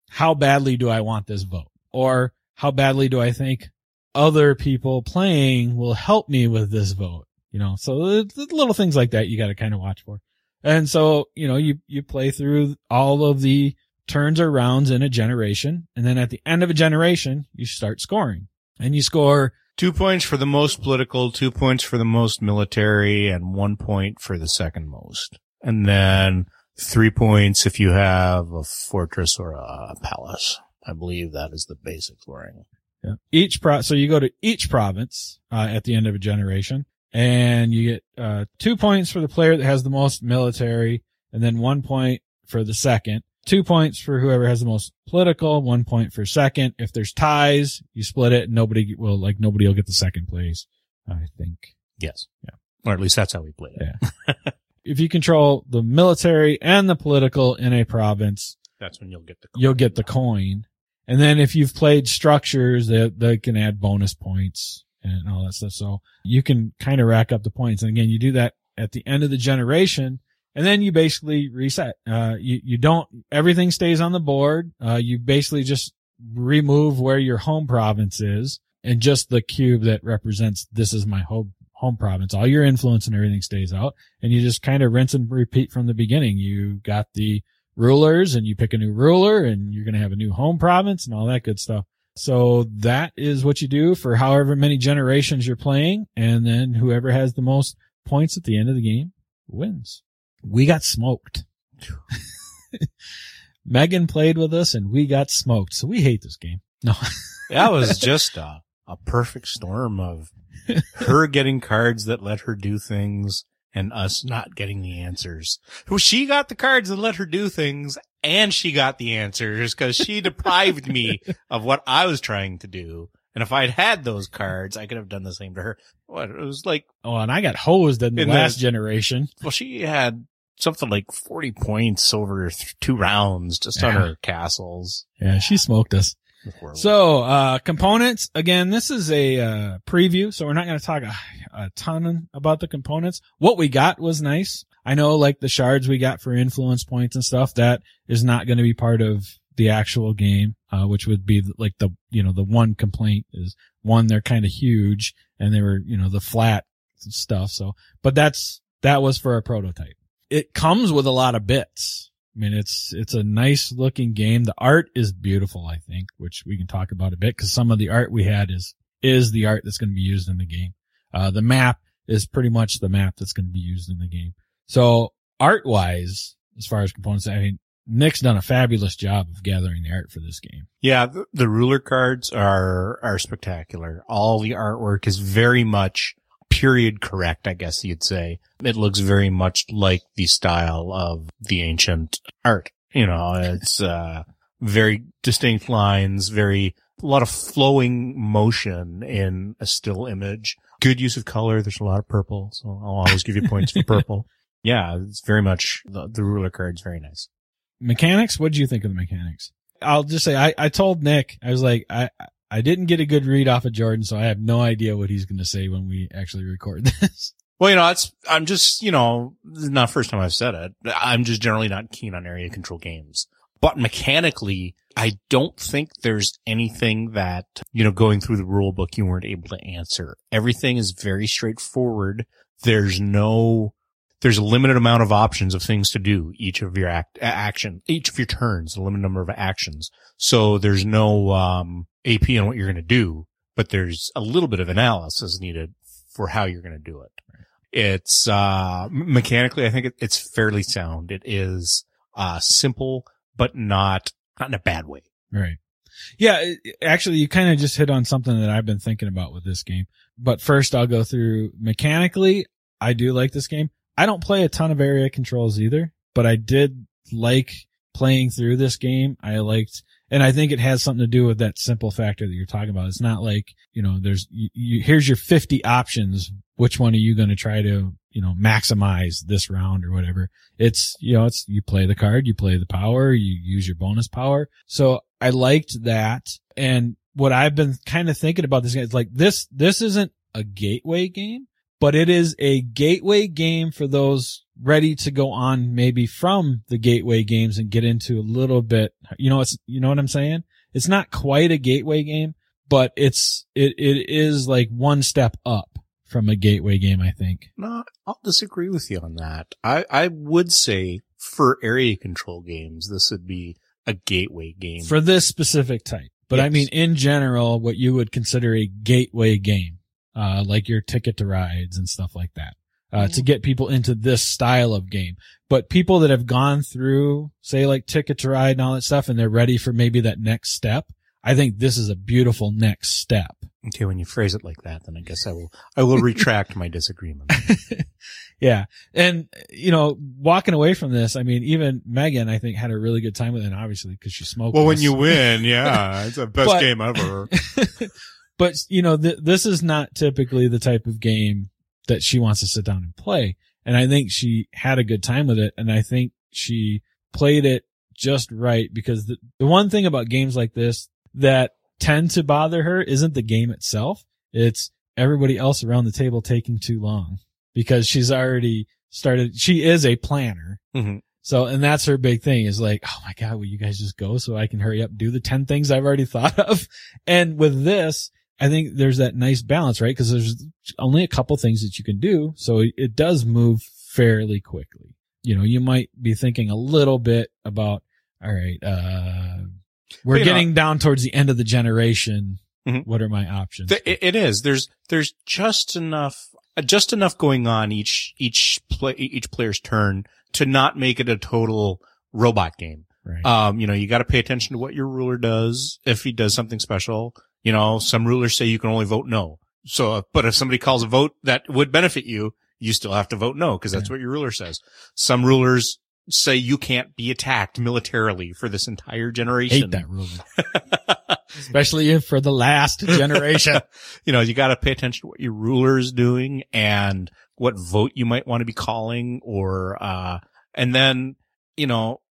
Speaker 1: how badly do I want this vote? Or how badly do I think other people playing will help me with this vote? You know, so little things like that you got to kind of watch for. And so, you know, you, you play through all of the turns or rounds in a generation. And then at the end of a generation, you start scoring and you score
Speaker 2: Two points for the most political, two points for the most military, and one point for the second most. And then three points if you have a fortress or a palace. I believe that is the basic scoring.
Speaker 1: Yeah. Each pro, so you go to each province, uh, at the end of a generation and you get, uh, two points for the player that has the most military and then one point for the second, two points for whoever has the most political, one point for second. If there's ties, you split it nobody will, like, nobody will get the second place, I think.
Speaker 2: Yes. Yeah. Or at least that's how we play it.
Speaker 1: Yeah. if you control the military and the political in a province,
Speaker 2: That's when you'll get the
Speaker 1: you'll get the coin. And then if you've played structures, they, they can add bonus points and all that stuff. So you can kind of rack up the points. And again, you do that at the end of the generation and then you basically reset. Uh, you, you don't, everything stays on the board. Uh, you basically just remove where your home province is and just the cube that represents this is my home, home province. All your influence and everything stays out and you just kind of rinse and repeat from the beginning. You got the rulers and you pick a new ruler and you're going to have a new home province and all that good stuff. So that is what you do for however many generations you're playing. And then whoever has the most points at the end of the game wins. We got smoked. Megan played with us and we got smoked. So we hate this game. No.
Speaker 2: that was just a, a perfect storm of her getting cards that let her do things and us not getting the answers. Well, she got the cards that let her do things and she got the answers because she deprived me of what I was trying to do. And if I'd had those cards, I could have done the same to her. What it was like,
Speaker 1: Oh, and I got hosed in the
Speaker 2: In the-
Speaker 1: last generation.
Speaker 2: well, she had something like 40 points over th- two rounds just on her castles.
Speaker 1: Yeah, she smoked us. So, uh, components, again, this is a, uh, preview, so we're not going to talk a, a ton about the components. What we got was nice. I know, like, the shards we got for influence points and stuff, that is not going to be part of the actual game, uh, which would be like the, you know, the one complaint is one, they're kind of huge and they were, you know, the flat stuff. So, but that's, that was for a prototype. It comes with a lot of bits. I mean, it's, it's a nice looking game. The art is beautiful, I think, which we can talk about a bit because some of the art we had is, is the art that's going to be used in the game. Uh, the map is pretty much the map that's going to be used in the game. So art wise, as far as components, I mean, Nick's done a fabulous job of gathering the art for this game.
Speaker 2: Yeah, the, the ruler cards are are spectacular. All the artwork is very much period correct, I guess you'd say. It looks very much like the style of the ancient art. You know, it's uh very distinct lines, very a lot of flowing motion in a still image. Good use of color. There's a lot of purple, so I'll always give you points for purple. Yeah, it's very much the, the ruler card's very nice.
Speaker 1: Mechanics, what do you think of the mechanics? I'll just say, I, I told Nick, I was like, I, I didn't get a good read off of Jordan, so I have no idea what he's going to say when we actually record this.
Speaker 2: Well, you know, it's, I'm just, you know, not first time I've said it. I'm just generally not keen on area control games. But mechanically, I don't think there's anything that, you know, going through the rule book you weren't able to answer. Everything is very straightforward. There's no, there's a limited amount of options of things to do each of your act, action, each of your turns, a limited number of actions. So there's no, um, AP on what you're going to do, but there's a little bit of analysis needed for how you're going to do it. It's, uh, mechanically, I think it, it's fairly sound. It is, uh, simple, but not, not in a bad way.
Speaker 1: Right. Yeah, actually, you kind of just hit on something that I've been thinking about with this game. But first, I'll go through mechanically. I do like this game. I don't play a ton of area controls either, but I did like playing through this game. I liked, and I think it has something to do with that simple factor that you're talking about. It's not like, you know, there's, you, you here's your 50 options. Which one are you going to try to, you know, maximize this round or whatever? It's, you know, it's, you play the card, you play the power, you use your bonus power. So I liked that. And what I've been kind of thinking about this game is like this, this isn't a gateway game, but it is a gateway game for those ready to go on maybe from the gateway games and get into a little bit, you know, it's, you know what I'm saying? It's not quite a gateway game, but it's, it, it is like one step up from a gateway game, I think.
Speaker 2: No, I'll disagree with you on that. I, I would say for area control games, this would be a gateway game.
Speaker 1: For this specific type. But I mean, in general, what you would consider a gateway game, uh, like your ticket to rides and stuff like that, uh, to get people into this style of game. But people that have gone through, say like ticket to ride and all that stuff, and they're ready for maybe that next step. I think this is a beautiful next step.
Speaker 2: Okay, when you phrase it like that, then I guess I will I will retract my disagreement.
Speaker 1: yeah. And, you know, walking away from this, I mean, even Megan, I think had a really good time with it, obviously because she smoked.
Speaker 2: Well, when you win, yeah, it's the best
Speaker 1: But-
Speaker 2: game ever.
Speaker 1: but you know, th- this is not typically the type of game that she wants to sit down and play. And I think she had a good time with it. And I think she played it just right because the, the one thing about games like this that tend to bother her isn't the game itself. It's everybody else around the table taking too long because she's already started. She is a planner.
Speaker 2: Mhm.
Speaker 1: So, and that's her big thing is like, oh my God, will you guys just go so I can hurry up, and do the 10 things I've already thought of? And with this, I think there's that nice balance, right? Cause there's only a couple things that you can do. So it, does move fairly quickly. You know, you might be thinking a little bit about, all right, uh, we're
Speaker 2: you know-
Speaker 1: getting down towards the end of the generation.
Speaker 2: Mhm.
Speaker 1: What are my options?
Speaker 2: Th- It, it is. There's there's just enough uh, just enough going on each each play each player's turn to not make it a total robot game.
Speaker 1: right.
Speaker 2: Um, you know, you got to pay attention to what your ruler does. If he does something special, you know, some rulers say you can only vote no. So, uh, but if somebody calls a vote that would benefit you, you still have to vote no because that's
Speaker 1: Yeah.
Speaker 2: what your ruler says. Some rulers say you can't be attacked militarily for this entire generation.
Speaker 1: Hate that ruler. Especially if for the last generation.
Speaker 2: you know, you got to pay attention to what your ruler is doing and what vote you might want to be calling or, uh, and then, you know,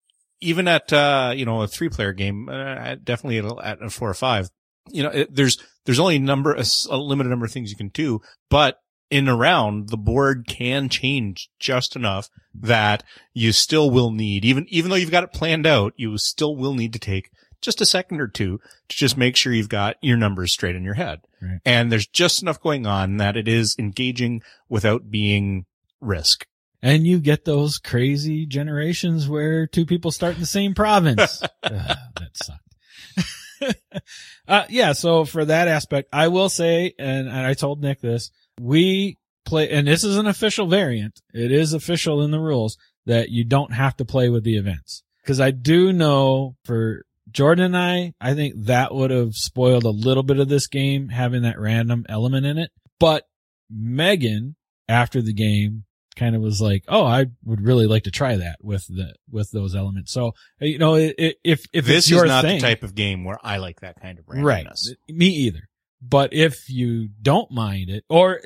Speaker 2: even at, uh, you know, a three player game, uh, definitely at, at a four or five, you know, it, there's, there's only a number, a, a limited number of things you can do, but in a round, the board can change just enough that you still will need, even, even though you've got it planned out, you still will need to take just a second or two to just make sure you've got your numbers straight in your head.
Speaker 1: Right.
Speaker 2: And there's just enough going on that it is engaging without being risk.
Speaker 1: And you get those crazy generations where two people start in the same province. Ugh, that sucked. Uh, yeah. So for that aspect, I will say, and, and I told Nick this, we play, and this is an official variant. It is official in the rules that you don't have to play with the events. Cause I do know for Jordan and I, I think that would have spoiled a little bit of this game having that random element in it. But Megan, after the game, kind of was like, "Oh, I would really like to try that with the with those elements." So you know, if if
Speaker 2: this
Speaker 1: it's your
Speaker 2: is not
Speaker 1: thing,
Speaker 2: the type of game where I like that kind of randomness.
Speaker 1: right? Me either. But if you don't mind it, or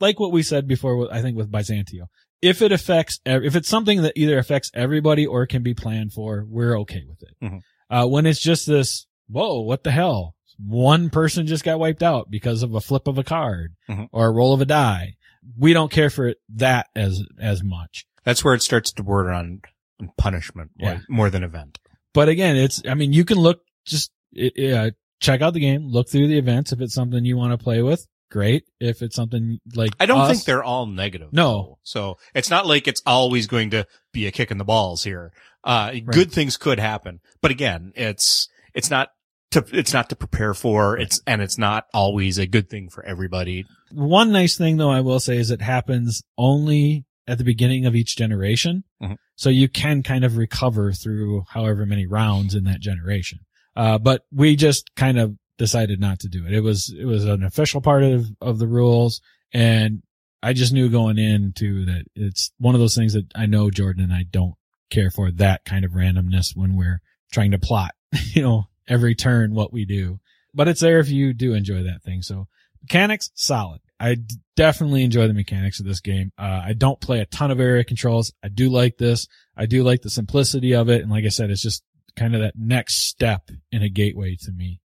Speaker 1: like what we said before, I think with Byzantio, if it affects, if it's something that either affects everybody or can be planned for, we're okay with it.
Speaker 2: Mhm.
Speaker 1: Uh, when it's just this, whoa, what the hell? One person just got wiped out because of a flip of a card
Speaker 2: Mhm.
Speaker 1: or a roll of a die. We don't care for it that as, as much.
Speaker 2: That's where it starts to border on on punishment
Speaker 1: Yeah.
Speaker 2: more, than event.
Speaker 1: But again, it's, I mean, you can look, just, it, uh, check out the game, look through the events. If it's something you want to play with, great. If it's something like,
Speaker 2: I don't
Speaker 1: us-
Speaker 2: think they're all negative.
Speaker 1: No.
Speaker 2: So it's not like it's always going to be a kick in the balls here. Uh, good things could happen, but again, it's, it's not to, it's not to prepare for. It's, and it's not always a good thing for everybody.
Speaker 1: One nice thing though, I will say is it happens only at the beginning of each generation.
Speaker 2: Mhm.
Speaker 1: So you can kind of recover through however many rounds in that generation. Uh, but we just kind of decided not to do it. It was, it was an official part of, of the rules. And I just knew going into that it's one of those things that I know Jordan and I don't care for that kind of randomness when we're trying to plot, you know, every turn what we do. But it's there if you do enjoy that thing. So mechanics, solid. I d- definitely enjoy the mechanics of this game. Uh, I don't play a ton of area controls. I do like this. I do like the simplicity of it. And like I said, it's just kind of that next step in a gateway to me.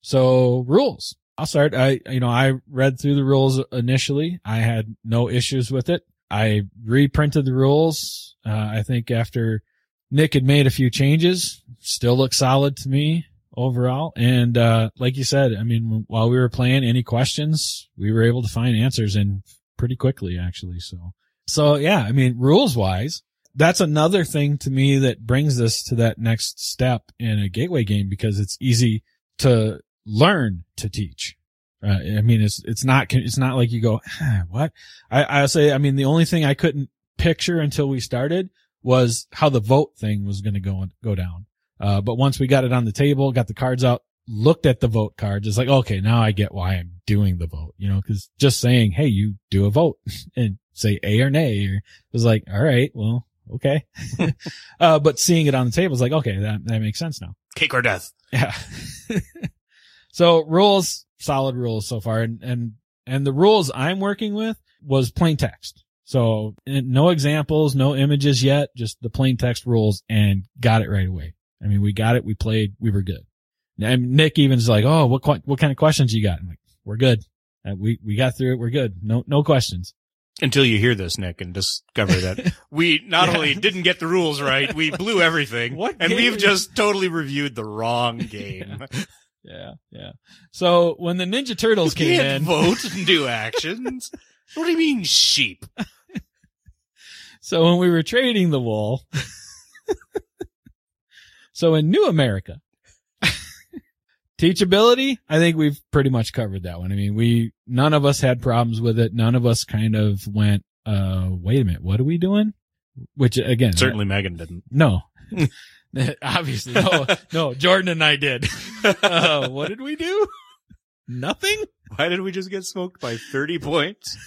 Speaker 1: So rules. I'll start. I, you know, I read through the rules initially. I had no issues with it. I reprinted the rules. Uh, I think after Nick had made a few changes, still look solid to me overall. And, uh, like you said, I mean, while we were playing any questions, we were able to find answers in pretty quickly, actually. So, so yeah, I mean, rules wise, that's another thing to me that brings this to that next step in a gateway game because it's easy to learn to teach. Uh, I mean, it's, it's not, it's not like you go, "Huh, what? I, I'll say, I mean, the only thing I couldn't picture until we started was how the vote thing was going to go, go down. Uh, but once we got it on the table, got the cards out, looked at the vote cards, it's like, okay, now I get why I'm doing the vote, you know, cause just saying, Hey, you do a vote and say A or nay or it was like, all right, well, okay. uh, but seeing it on the table is like, okay, that, that makes sense now.
Speaker 2: Cake or death.
Speaker 1: Yeah. so rules, solid rules so far. And, and, and the rules I'm working with was plain text. So no examples, no images yet, just the plain text rules and got it right away. I mean, we got it. We played. We were good. And Nick even's like, Oh, what, what kind of questions you got? I'm like, we're good. Uh, we, we got through it. We're good. No, no questions.
Speaker 2: Until you hear this, Nick, and discover that we not
Speaker 1: Yeah.
Speaker 2: only didn't get the rules right, we blew everything.
Speaker 1: What
Speaker 2: and we've just totally reviewed the wrong game.
Speaker 1: Yeah. Yeah. So when the Ninja Turtles
Speaker 2: You
Speaker 1: came in,
Speaker 2: vote and do actions. what do you mean sheep?
Speaker 1: So when we were trading the wool, so in New America, teachability, I think we've pretty much covered that one. I mean, we, none of us had problems with it. None of us kind of went, uh, wait a minute, what are we doing? Which again,
Speaker 2: Certainly Megan didn't.
Speaker 1: no, obviously, no, no, Jordan and I did. uh, what did we do? Nothing.
Speaker 2: Why did we just get smoked by 30 points?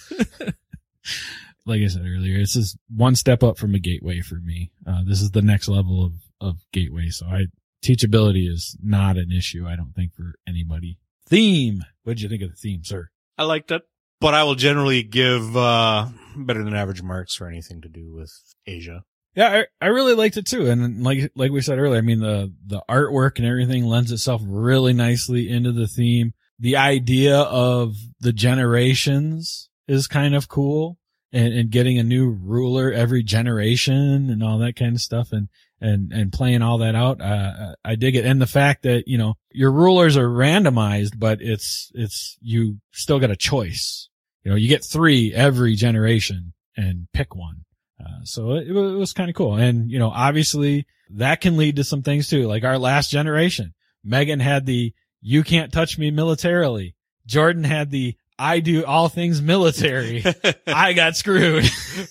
Speaker 1: like I said earlier, this is one step up from a gateway for me. Uh, this is the next level of, of gateway. So I, teachability is not an issue. I don't think for anybody. Theme. What did you think of the theme, sir?
Speaker 2: I liked it, but I will generally give, uh, better than average marks for anything to do with Asia.
Speaker 1: Yeah, I, I really liked it too. And like, like we said earlier, I mean, the, the artwork and everything lends itself really nicely into the theme. The idea of the generations is kind of cool and, and getting a new ruler every generation and all that kind of stuff and, and, and playing all that out. Uh, I dig it. And the fact that, you know, your rulers are randomized, but it's, it's, you still got a choice. You know, you get three every generation and pick one. Uh, so it, it was kind of cool. And, you know, obviously that can lead to some things too. Like our last generation, Megan had the, you can't touch me militarily. Jordan had the, I do all things military. I got screwed.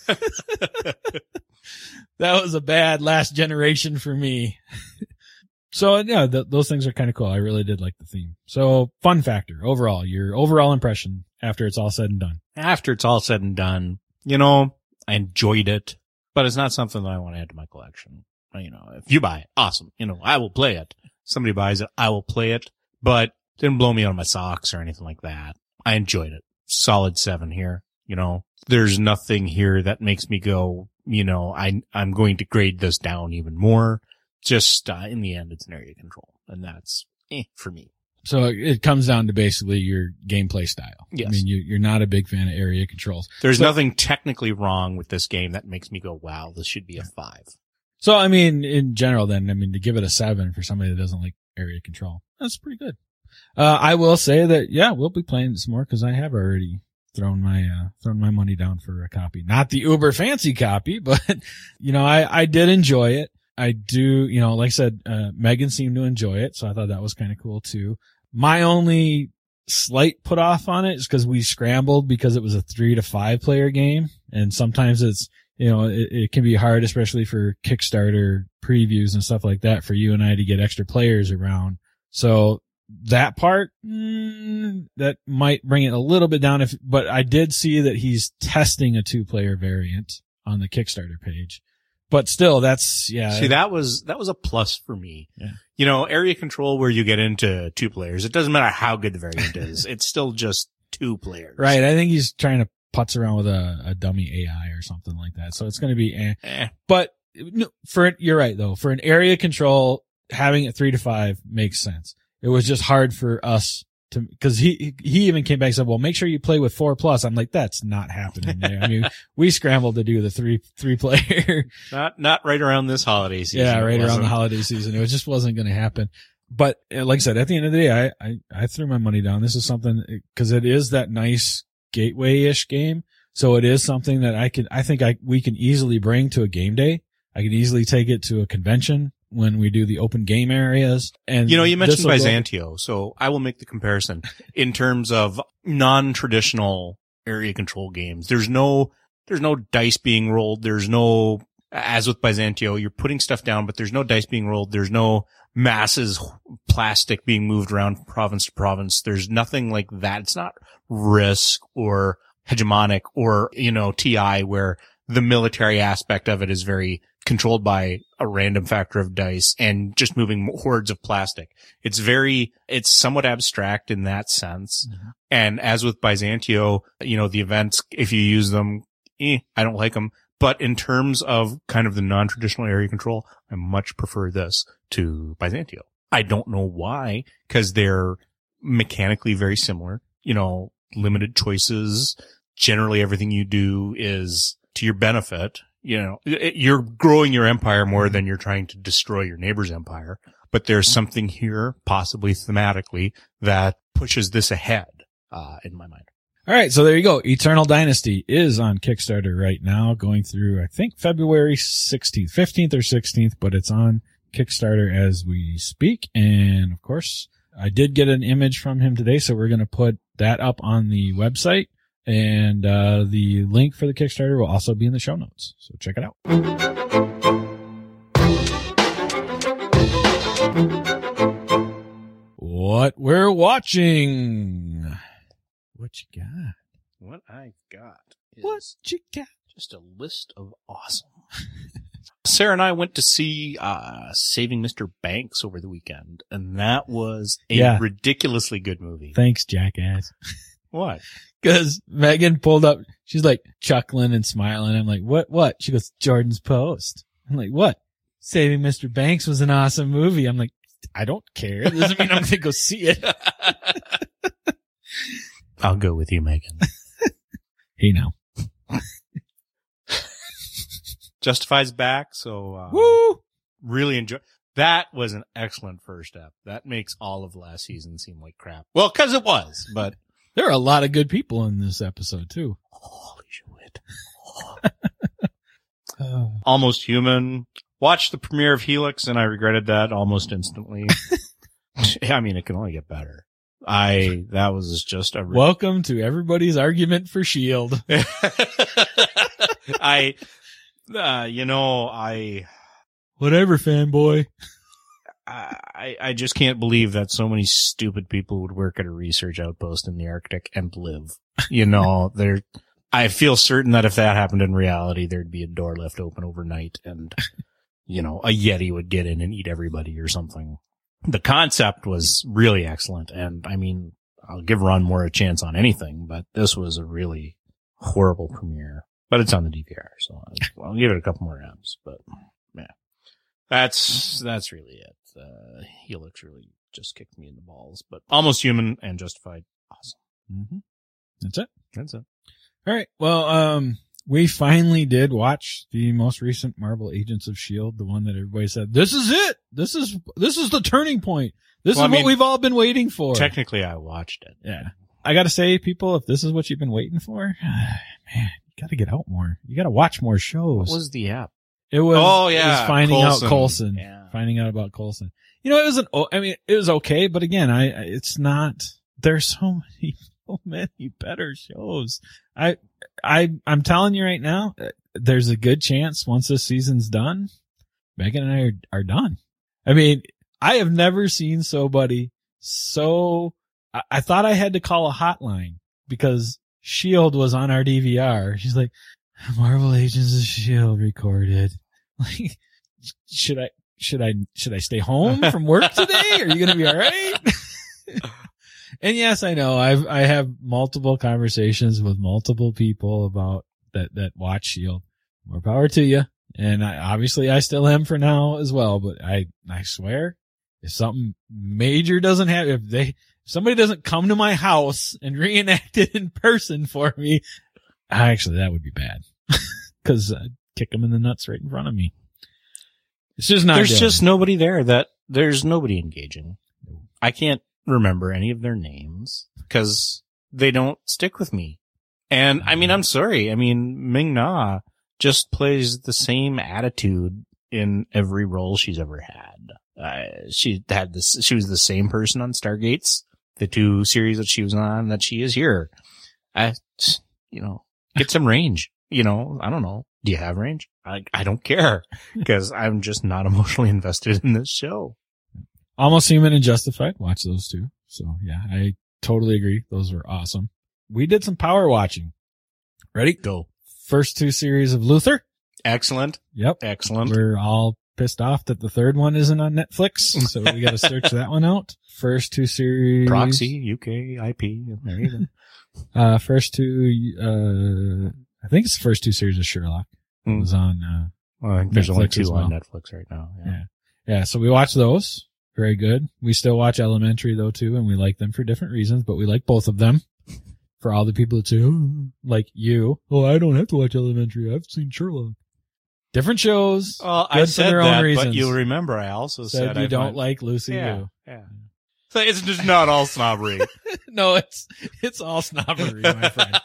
Speaker 1: that was a bad last generation for me. so yeah, th- those things are kind of cool. I really did like the theme. So fun factor overall, your overall impression after it's all said and done.
Speaker 2: After it's all said and done, you know, I enjoyed it, but it's not something that I want to add to my collection. Uh, you know, if you buy it, awesome. You know, I will play it. Somebody buys it, I will play it, but didn't blow me out of my socks or anything like that. I enjoyed it. Solid seven here. You know, there's nothing here that makes me go, you know, I, I'm going to grade this down even more. Just, uh, in the end, it's an area control and that's eh, for me.
Speaker 1: So it comes down to basically your gameplay style.
Speaker 2: Yes.
Speaker 1: I mean, you, you're not a big fan of area controls.
Speaker 2: There's
Speaker 1: So-
Speaker 2: nothing technically wrong with this game that makes me go, wow, this should be a five.
Speaker 1: So, I mean, in general, then, I mean, to give it a seven for somebody that doesn't like area control, that's pretty good. Uh, I will say that, yeah, we'll be playing some more because I have already thrown my, uh, thrown my money down for a copy. Not the uber fancy copy, but, you know, I, I did enjoy it. I do, you know, like I said, uh, Megan seemed to enjoy it. So I thought that was kind of cool too. My only slight put off on it is because we scrambled because it was a three to five player game. And sometimes it's, you know, it, it can be hard, especially for Kickstarter previews and stuff like that for you and I to get extra players around. So that part, mm, that might bring it a little bit down if, but I did see that he's testing a two player variant on the Kickstarter page. But still, that's, yeah.
Speaker 2: See, that was, that was a plus for me.
Speaker 1: Yeah.
Speaker 2: You know, area control where you get into two players, it doesn't matter how good the variant is. It's still just two players.
Speaker 1: Right. I think he's trying to putz around with a, a dummy AI or something like that. So it's going to be, eh.
Speaker 2: Eh,
Speaker 1: but no, for, you're right though. For an area control, having it three to five makes sense. It was just hard for us to, cause he, he even came back and said, well, make sure you play with four plus. I'm like, that's not happening there. I mean, we scrambled to do the three, three player.
Speaker 2: not, not right around this holiday season.
Speaker 1: yeah, right around the holiday season. It just wasn't going to happen. But uh, like I said, at the end of the day, I, I, I threw my money down. This is something because it is that nice gateway-ish game. So it is something that I could, I think I, we can easily bring to a game day. I can easily take it to a convention when we do the open game areas. And
Speaker 2: You know, you mentioned
Speaker 1: this'll go-
Speaker 2: so I will make the comparison in terms of non-traditional area control games. There's no, there's no dice being rolled. There's no, as with Byzantio, you're putting stuff down, but there's no dice being rolled. There's no masses, plastic being moved around from province to province. There's nothing like that. It's not risk or hegemonic or, you know, TI where the military aspect of it is very controlled by a random factor of dice and just moving hordes of plastic. It's very, it's somewhat abstract in that sense.
Speaker 1: Mhm.
Speaker 2: And as with Byzantio, you know, the events, if you use them, eh, I don't like them. But in terms of kind of the non-traditional area control, I much prefer this to Byzantio. I don't know why, cause they're mechanically very similar, you know, limited choices. Generally everything you do is to your benefit. You know, it- you're growing your empire more than you're trying to destroy your neighbor's empire. But there's something here, possibly thematically, that pushes this ahead, uh, in my mind.
Speaker 1: All right, so there you go. Eternal Dynasty is on Kickstarter right now, going through I think February 16th, 15th or 16th, but it's on Kickstarter as we speak. And of course, I did get an image from him today, so we're going to put that up on the website. And uh, the link for the Kickstarter will also be in the show notes. So check it out. What we're watching. What you got?
Speaker 2: What I got is
Speaker 1: What you got?
Speaker 2: just a list of awesome. Sarah and I went to see uh Saving Mr. Banks over the weekend, and that was a
Speaker 1: Yeah.
Speaker 2: ridiculously good movie.
Speaker 1: Thanks, jackass.
Speaker 2: what?
Speaker 1: Cause Megan pulled up, she's like chuckling and smiling. I'm like, what, what? She goes, Jordan's Post. I'm like, what? Saving Mr. Banks was an awesome movie. I'm like, I don't care. It doesn't mean I'm going to go see it.
Speaker 2: I'll go with you, Megan.
Speaker 1: Hey now.
Speaker 2: Justified's back, so uh,
Speaker 1: Woo!
Speaker 2: really enjoy. That was an excellent first step. That makes all of last season seem like crap. Well, because it was, but
Speaker 1: There are a lot of good people in this episode too.
Speaker 2: holy shit.
Speaker 1: Oh.
Speaker 2: Almost Human. Watched the premiere of Helix and I regretted that almost instantly. I mean, it can only get better. I, that was just a, re-
Speaker 1: Welcome to everybody's argument for Shield.
Speaker 2: I, uh, you know, I,
Speaker 1: Whatever, fanboy.
Speaker 2: I, I just can't believe that so many stupid people would work at a research outpost in the Arctic and live. You know, there, I feel certain that if that happened in reality, there'd be a door left open overnight and, you know, a Yeti would get in and eat everybody or something. The concept was really excellent. And I mean, I'll give Ron Moore a chance on anything, but this was a really horrible premiere, but it's on the DVR. So I'll, I'll give it a couple more M's, but yeah, that's, that's really it. Uh, Helix really just kicked me in the balls, but almost human and justified. Awesome.
Speaker 1: Mm-hmm. That's it.
Speaker 2: That's it.
Speaker 1: All right. Well, um, we finally did watch the most recent Marvel Agents of Shield, the one that everybody said, this is it. This is, this is the turning point. This
Speaker 2: Well,
Speaker 1: is
Speaker 2: I
Speaker 1: what we've all been waiting for.
Speaker 2: Technically, I watched it.
Speaker 1: Yeah. I gotta say, people, if this is what you've been waiting for, man, you gotta get out more. You gotta watch more shows.
Speaker 2: What was the app?
Speaker 1: It was,
Speaker 2: Oh,
Speaker 1: it
Speaker 2: yeah,
Speaker 1: was finding
Speaker 2: Coulson.
Speaker 1: out Coulson.
Speaker 2: Yeah.
Speaker 1: Finding out about Coulson. You know, it was an, oh, I mean, it was okay, but again, I, I- it's not, there's so many, so many better shows. I, I, I'm telling you right now, uh, there's a good chance once this season's done, Megan and I are, are done. I mean, I have never seen somebody so, I, I thought I had to call a hotline because Shield was on our DVR. She's like, Marvel Agents of Shield recorded. Like, should I, should I, should I stay home from work today? Are you going to be all right? and yes, I know I've, I have multiple conversations with multiple people about that, that watch Shield. More power to you. And I, obviously I still am for now as well, but I, I swear if something major doesn't happen, if they, if somebody doesn't come to my house and reenact it in person for me, actually that would be bad because uh, kick them in the nuts right in front of me. It's just not.
Speaker 2: There's
Speaker 1: good.
Speaker 2: just nobody there that there's nobody engaging. I can't remember any of their names because they don't stick with me. And I mean, I'm sorry. I mean, Ming Na just plays the same attitude in every role she's ever had. Uh, she had this, she was the same person on Stargates, the two series that she was on that she is here. I, you know, get some range, you know, I don't know. Do you have range? I, I don't care because I'm just not emotionally invested in this show.
Speaker 1: Almost Human and Justified. Watch those two. So yeah, I totally agree. Those were awesome. We did some power watching. Ready?
Speaker 2: Go.
Speaker 1: First two series of Luther.
Speaker 2: Excellent.
Speaker 1: Yep.
Speaker 2: Excellent.
Speaker 1: We're all pissed off that the third one isn't on Netflix, so we got to search that one out. First two series.
Speaker 2: Proxy, UK, IP. There you go.
Speaker 1: Uh, first two, uh, I think it's the first two series of Sherlock. It
Speaker 2: Hmm.
Speaker 1: was on, uh,
Speaker 2: Well, there's only two on. Netflix right now. Yeah.
Speaker 1: Yeah. yeah, so we watch those. Very good. We still watch Elementary though too, and we like them for different reasons, but we like both of them. For all the people that say, oh, like you, oh, I don't have to watch Elementary. I've seen Sherlock. Different shows.
Speaker 2: Well,
Speaker 1: Good
Speaker 2: I
Speaker 1: for
Speaker 2: said
Speaker 1: their own
Speaker 2: that, but you'll remember I also
Speaker 1: said
Speaker 2: said
Speaker 1: you
Speaker 2: I
Speaker 1: don't
Speaker 2: find-
Speaker 1: like Lucy
Speaker 2: Yeah.
Speaker 1: Liu.
Speaker 2: Yeah. So it's just not all snobbery.
Speaker 1: no, it's it's all snobbery, my friend.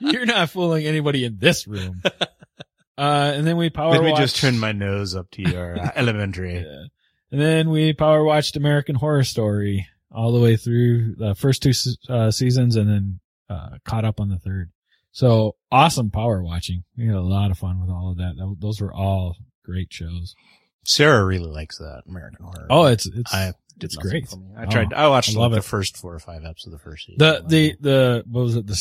Speaker 1: You're not fooling anybody in this room. Uh, and then we power
Speaker 2: Let me
Speaker 1: watched-
Speaker 2: just turn my nose up to your uh, elementary.
Speaker 1: Yeah. And then we power watched American Horror Story all the way through the first two uh, seasons and then uh, caught up on the third. So awesome power watching. We had a lot of fun with all of that. Tho- Those were all great shows.
Speaker 2: Sarah really likes that American Horror.
Speaker 1: Oh, it's it's
Speaker 2: I did
Speaker 1: it's great.
Speaker 2: for me. I
Speaker 1: Oh,
Speaker 2: tried. I watched
Speaker 1: I
Speaker 2: like
Speaker 1: it.
Speaker 2: the first four or five episodes of the first season.
Speaker 1: the the the what was it the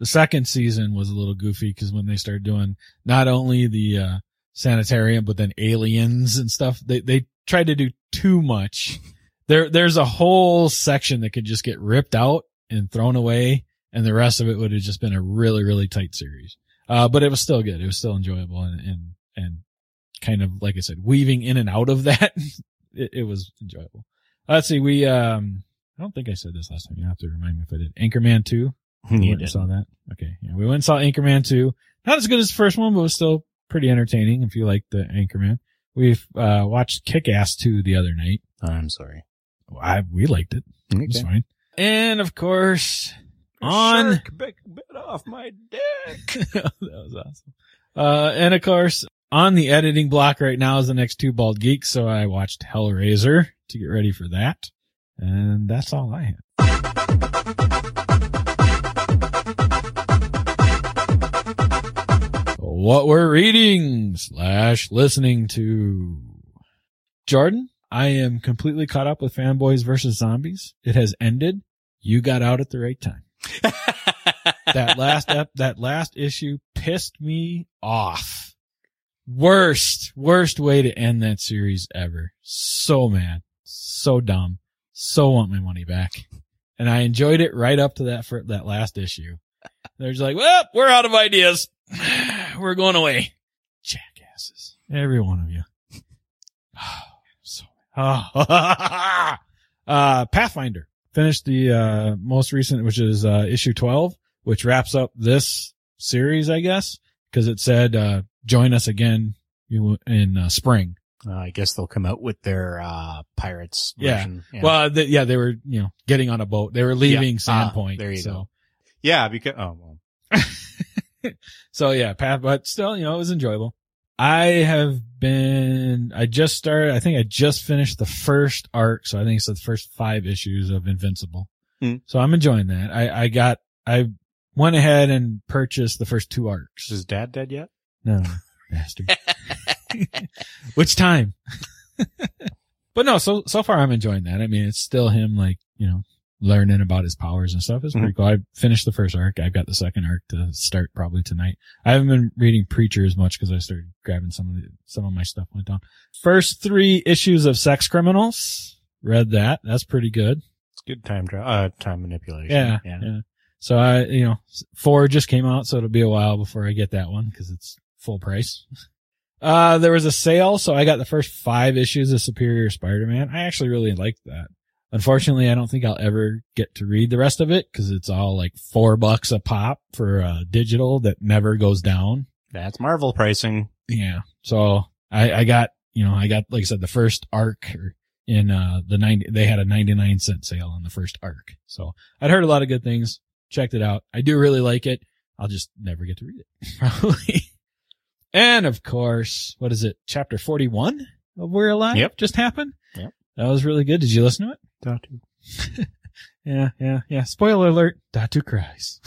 Speaker 1: the second season was a little goofy because when they started doing not only the uh sanitarium but then aliens and stuff they they tried to do too much there there's a whole section that could just get ripped out and thrown away and the rest of it would have just been a really really tight series uh but it was still good it was still enjoyable and and and kind of like i said weaving in and out of that it, it was enjoyable let's see we um I don't think I said this last time. You have to remind me if I did. Anchorman 2. We
Speaker 2: you
Speaker 1: went and saw that. Okay. Yeah. We went and saw Anchorman 2. Not as good as the first one, but it was still pretty entertaining if you like the Anchorman. We've, uh, watched Kick-Ass 2 the other night.
Speaker 2: I'm sorry.
Speaker 1: I, we liked it. It was fine. And of course, on,
Speaker 2: Shark bit, off my dick.
Speaker 1: that was awesome. Uh, and of course, on the editing block right now is the next two bald geeks. So I watched Hellraiser to get ready for that. And that's all I have. What we're reading slash listening to. Jordan, I am completely caught up with Fanboys versus Zombies. It has ended. You got out at the right time that last ep- that last issue pissed me off. Worst, worst way to end that series ever. So mad, so dumb, so want my money back. And I enjoyed it right up to that for that last issue. They're just like, well, we're out of ideas. We're going away. Jackasses. Every one of you. so, uh, Pathfinder finished the, uh, most recent, which is, uh, issue 12 which wraps up this series, I guess, because it said, uh, join us again in uh, spring.
Speaker 2: Uh, I guess they'll come out with their uh pirates.
Speaker 1: Yeah.
Speaker 2: Version. yeah.
Speaker 1: Well, th- yeah, they were, you know, getting on a boat. They were leaving
Speaker 2: Yeah. Ah,
Speaker 1: Sandpoint.
Speaker 2: there you
Speaker 1: so,
Speaker 2: go. yeah, because oh well.
Speaker 1: so yeah, Path, but still, you know, it was enjoyable. I have been, I just started, I think I just finished the first arc. So I think it's the first five issues of Invincible.
Speaker 2: Hmm.
Speaker 1: So I'm enjoying that. I, I got, I went ahead and purchased the first two arcs.
Speaker 2: Is dad dead yet?
Speaker 1: No, bastard. Which time? but no, so so far I'm enjoying that. I mean, it's still him like, you know, learning about his powers and stuff. is pretty cool. I finished the first arc. I've got the second arc to start probably tonight. I haven't been reading Preacher as much because I started grabbing some of the, some of my stuff went down. First three issues of Sex Criminals. Read that. That's pretty good.
Speaker 2: It's good time tra- uh time manipulation.
Speaker 1: Yeah.
Speaker 2: yeah.
Speaker 1: Yeah. So I, you know, four just came out, so it'll be a while before I get that one because it's full price. Uh, there was a sale, so I got the first five issues of Superior Spider-Man. I actually really liked that. Unfortunately, I don't think I'll ever get to read the rest of it because it's all like four bucks a pop for uh, digital that never goes down.
Speaker 2: That's Marvel pricing.
Speaker 1: Yeah. So I, I got, you know, I got, like I said, the first arc in, uh, the 90, they had a 99 cent sale on the first arc. So I'd heard a lot of good things, checked it out. I do really like it. I'll just never get to read it. Probably. And of course, what is it? Chapter 41 of We're Alive
Speaker 2: Yep.
Speaker 1: just happened.
Speaker 2: Yep.
Speaker 1: That was really good. Did you listen to it?
Speaker 2: Datu.
Speaker 1: Yeah, yeah, yeah. Spoiler alert. Datu cries.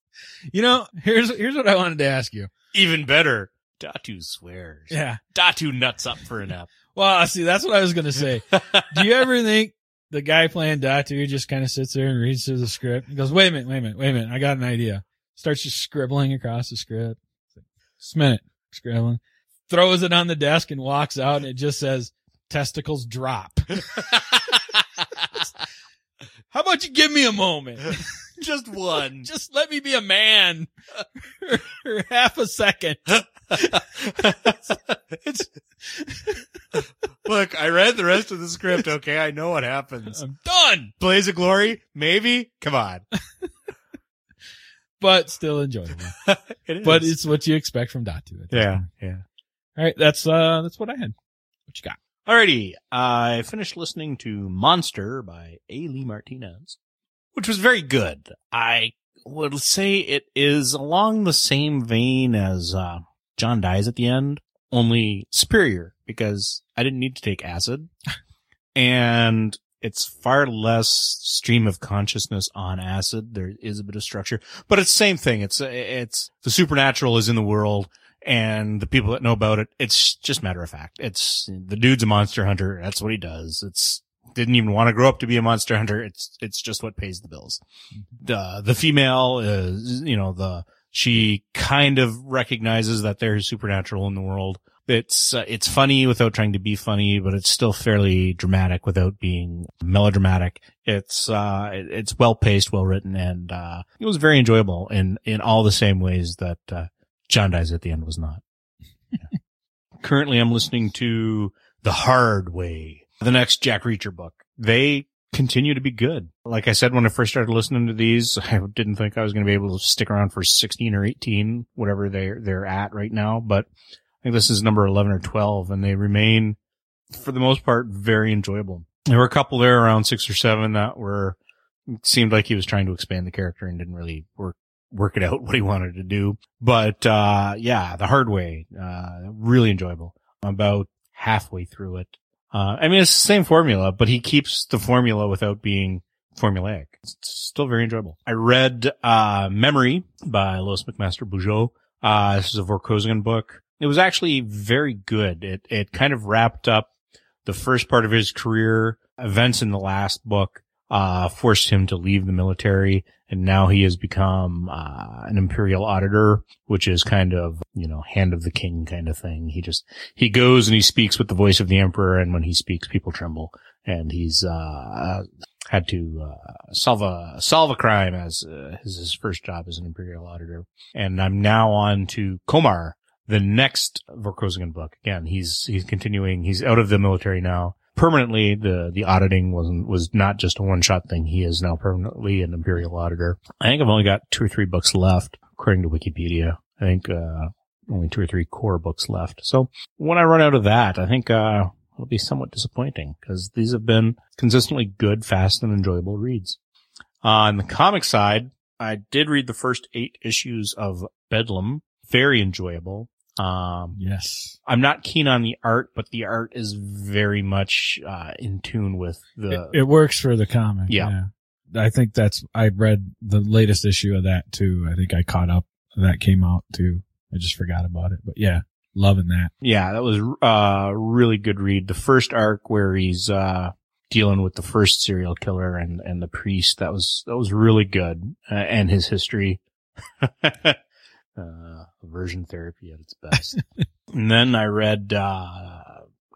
Speaker 1: you know, here's, here's what I wanted to ask you.
Speaker 2: Even better, Datu swears.
Speaker 1: Yeah.
Speaker 2: Datu nuts up for a nap.
Speaker 1: Well, see, that's what I was going to say. Do you ever think the guy playing Datu just kind of sits there and reads through the script? He goes, wait a minute, wait a minute, wait a minute. I got an idea. Starts just scribbling across the script. Just a minute, scribbling. Throws it on the desk and walks out and it just says, testicles drop. How about you give me a moment?
Speaker 2: Just one.
Speaker 1: Just let me be a man for half a second.
Speaker 2: it's look. I read the rest of the script. Okay, I know what happens.
Speaker 1: I'm done,
Speaker 2: Blaze of Glory, maybe. Come on,
Speaker 1: but still enjoyable.
Speaker 2: it is.
Speaker 1: But it's what you expect from at this
Speaker 2: yeah,
Speaker 1: point.
Speaker 2: yeah.
Speaker 1: All right, that's uh that's what I had. What you got?
Speaker 2: Alrighty, I finished listening to Monster by A. Lee Martinez, which was very good. I would say it is along the same vein as uh, John Dies at the End, only superior because I didn't need to take acid, and it's far less stream of consciousness on acid. There is a bit of structure, but it's the same thing. It's it's the supernatural is in the world and the people that know about it, it's just matter of fact. It's the dude's a monster hunter. That's what he does. It's didn't even want to grow up to be a monster hunter. It's it's just what pays the bills. The the female is you know the she kind of recognizes that there's supernatural in the world. It's uh, it's funny without trying to be funny, but it's still fairly dramatic without being melodramatic. It's uh it's well paced, well written, and uh it was very enjoyable in in all the same ways that uh, John Dies at the End was not. Yeah. Currently, I'm listening to The Hard Way, the next Jack Reacher book. They continue to be good. Like I said, when I first started listening to these, I didn't think I was going to be able to stick around for 16 or 18, whatever they're, they're at right now. But I think this is number 11 or 12 and they remain, for the most part, very enjoyable. There were a couple there around six or seven that were, seemed like he was trying to expand the character and didn't really work work it out what he wanted to do. But uh yeah, the hard way, uh really enjoyable. I'm about halfway through it. Uh I mean it's the same formula, but he keeps the formula without being formulaic. It's still very enjoyable. I read uh Memory by Lois McMaster Bujold. Uh this is a Vorkosigan book. It was actually very good. It it kind of wrapped up the first part of his career. Events in the last book uh forced him to leave the military and now he has become uh, an imperial auditor, which is kind of you know hand of the king kind of thing. He just he goes and he speaks with the voice of the emperor, and when he speaks, people tremble. And he's uh, had to uh, solve a solve a crime as uh, his, his first job as an imperial auditor. And I'm now on to Komar, the next Vorkosigan book. Again, he's he's continuing. He's out of the military now permanently the the auditing wasn't was not just a one shot thing. He is now permanently an imperial auditor. I think I've only got two or three books left, according to Wikipedia. I think uh only two or three core books left. So when I run out of that, I think uh it'll be somewhat disappointing because these have been consistently good, fast, and enjoyable reads. Uh, on the comic side, I did read the first eight issues of Bedlam. Very enjoyable. Um,
Speaker 1: Yes.
Speaker 2: I'm not keen on the art, but the art is very much uh, in tune with the.
Speaker 1: It, it works for the comic.
Speaker 2: Yeah.
Speaker 1: I think that's, I read the latest issue of that too. I think I caught up. That came out too. I just forgot about it, but yeah, loving that.
Speaker 2: yeah, that was uh really good read. The first arc where he's uh dealing with the first serial killer and and the priest that was that was really good, uh, and his history. uh, aversion therapy at its best. and then I read. uh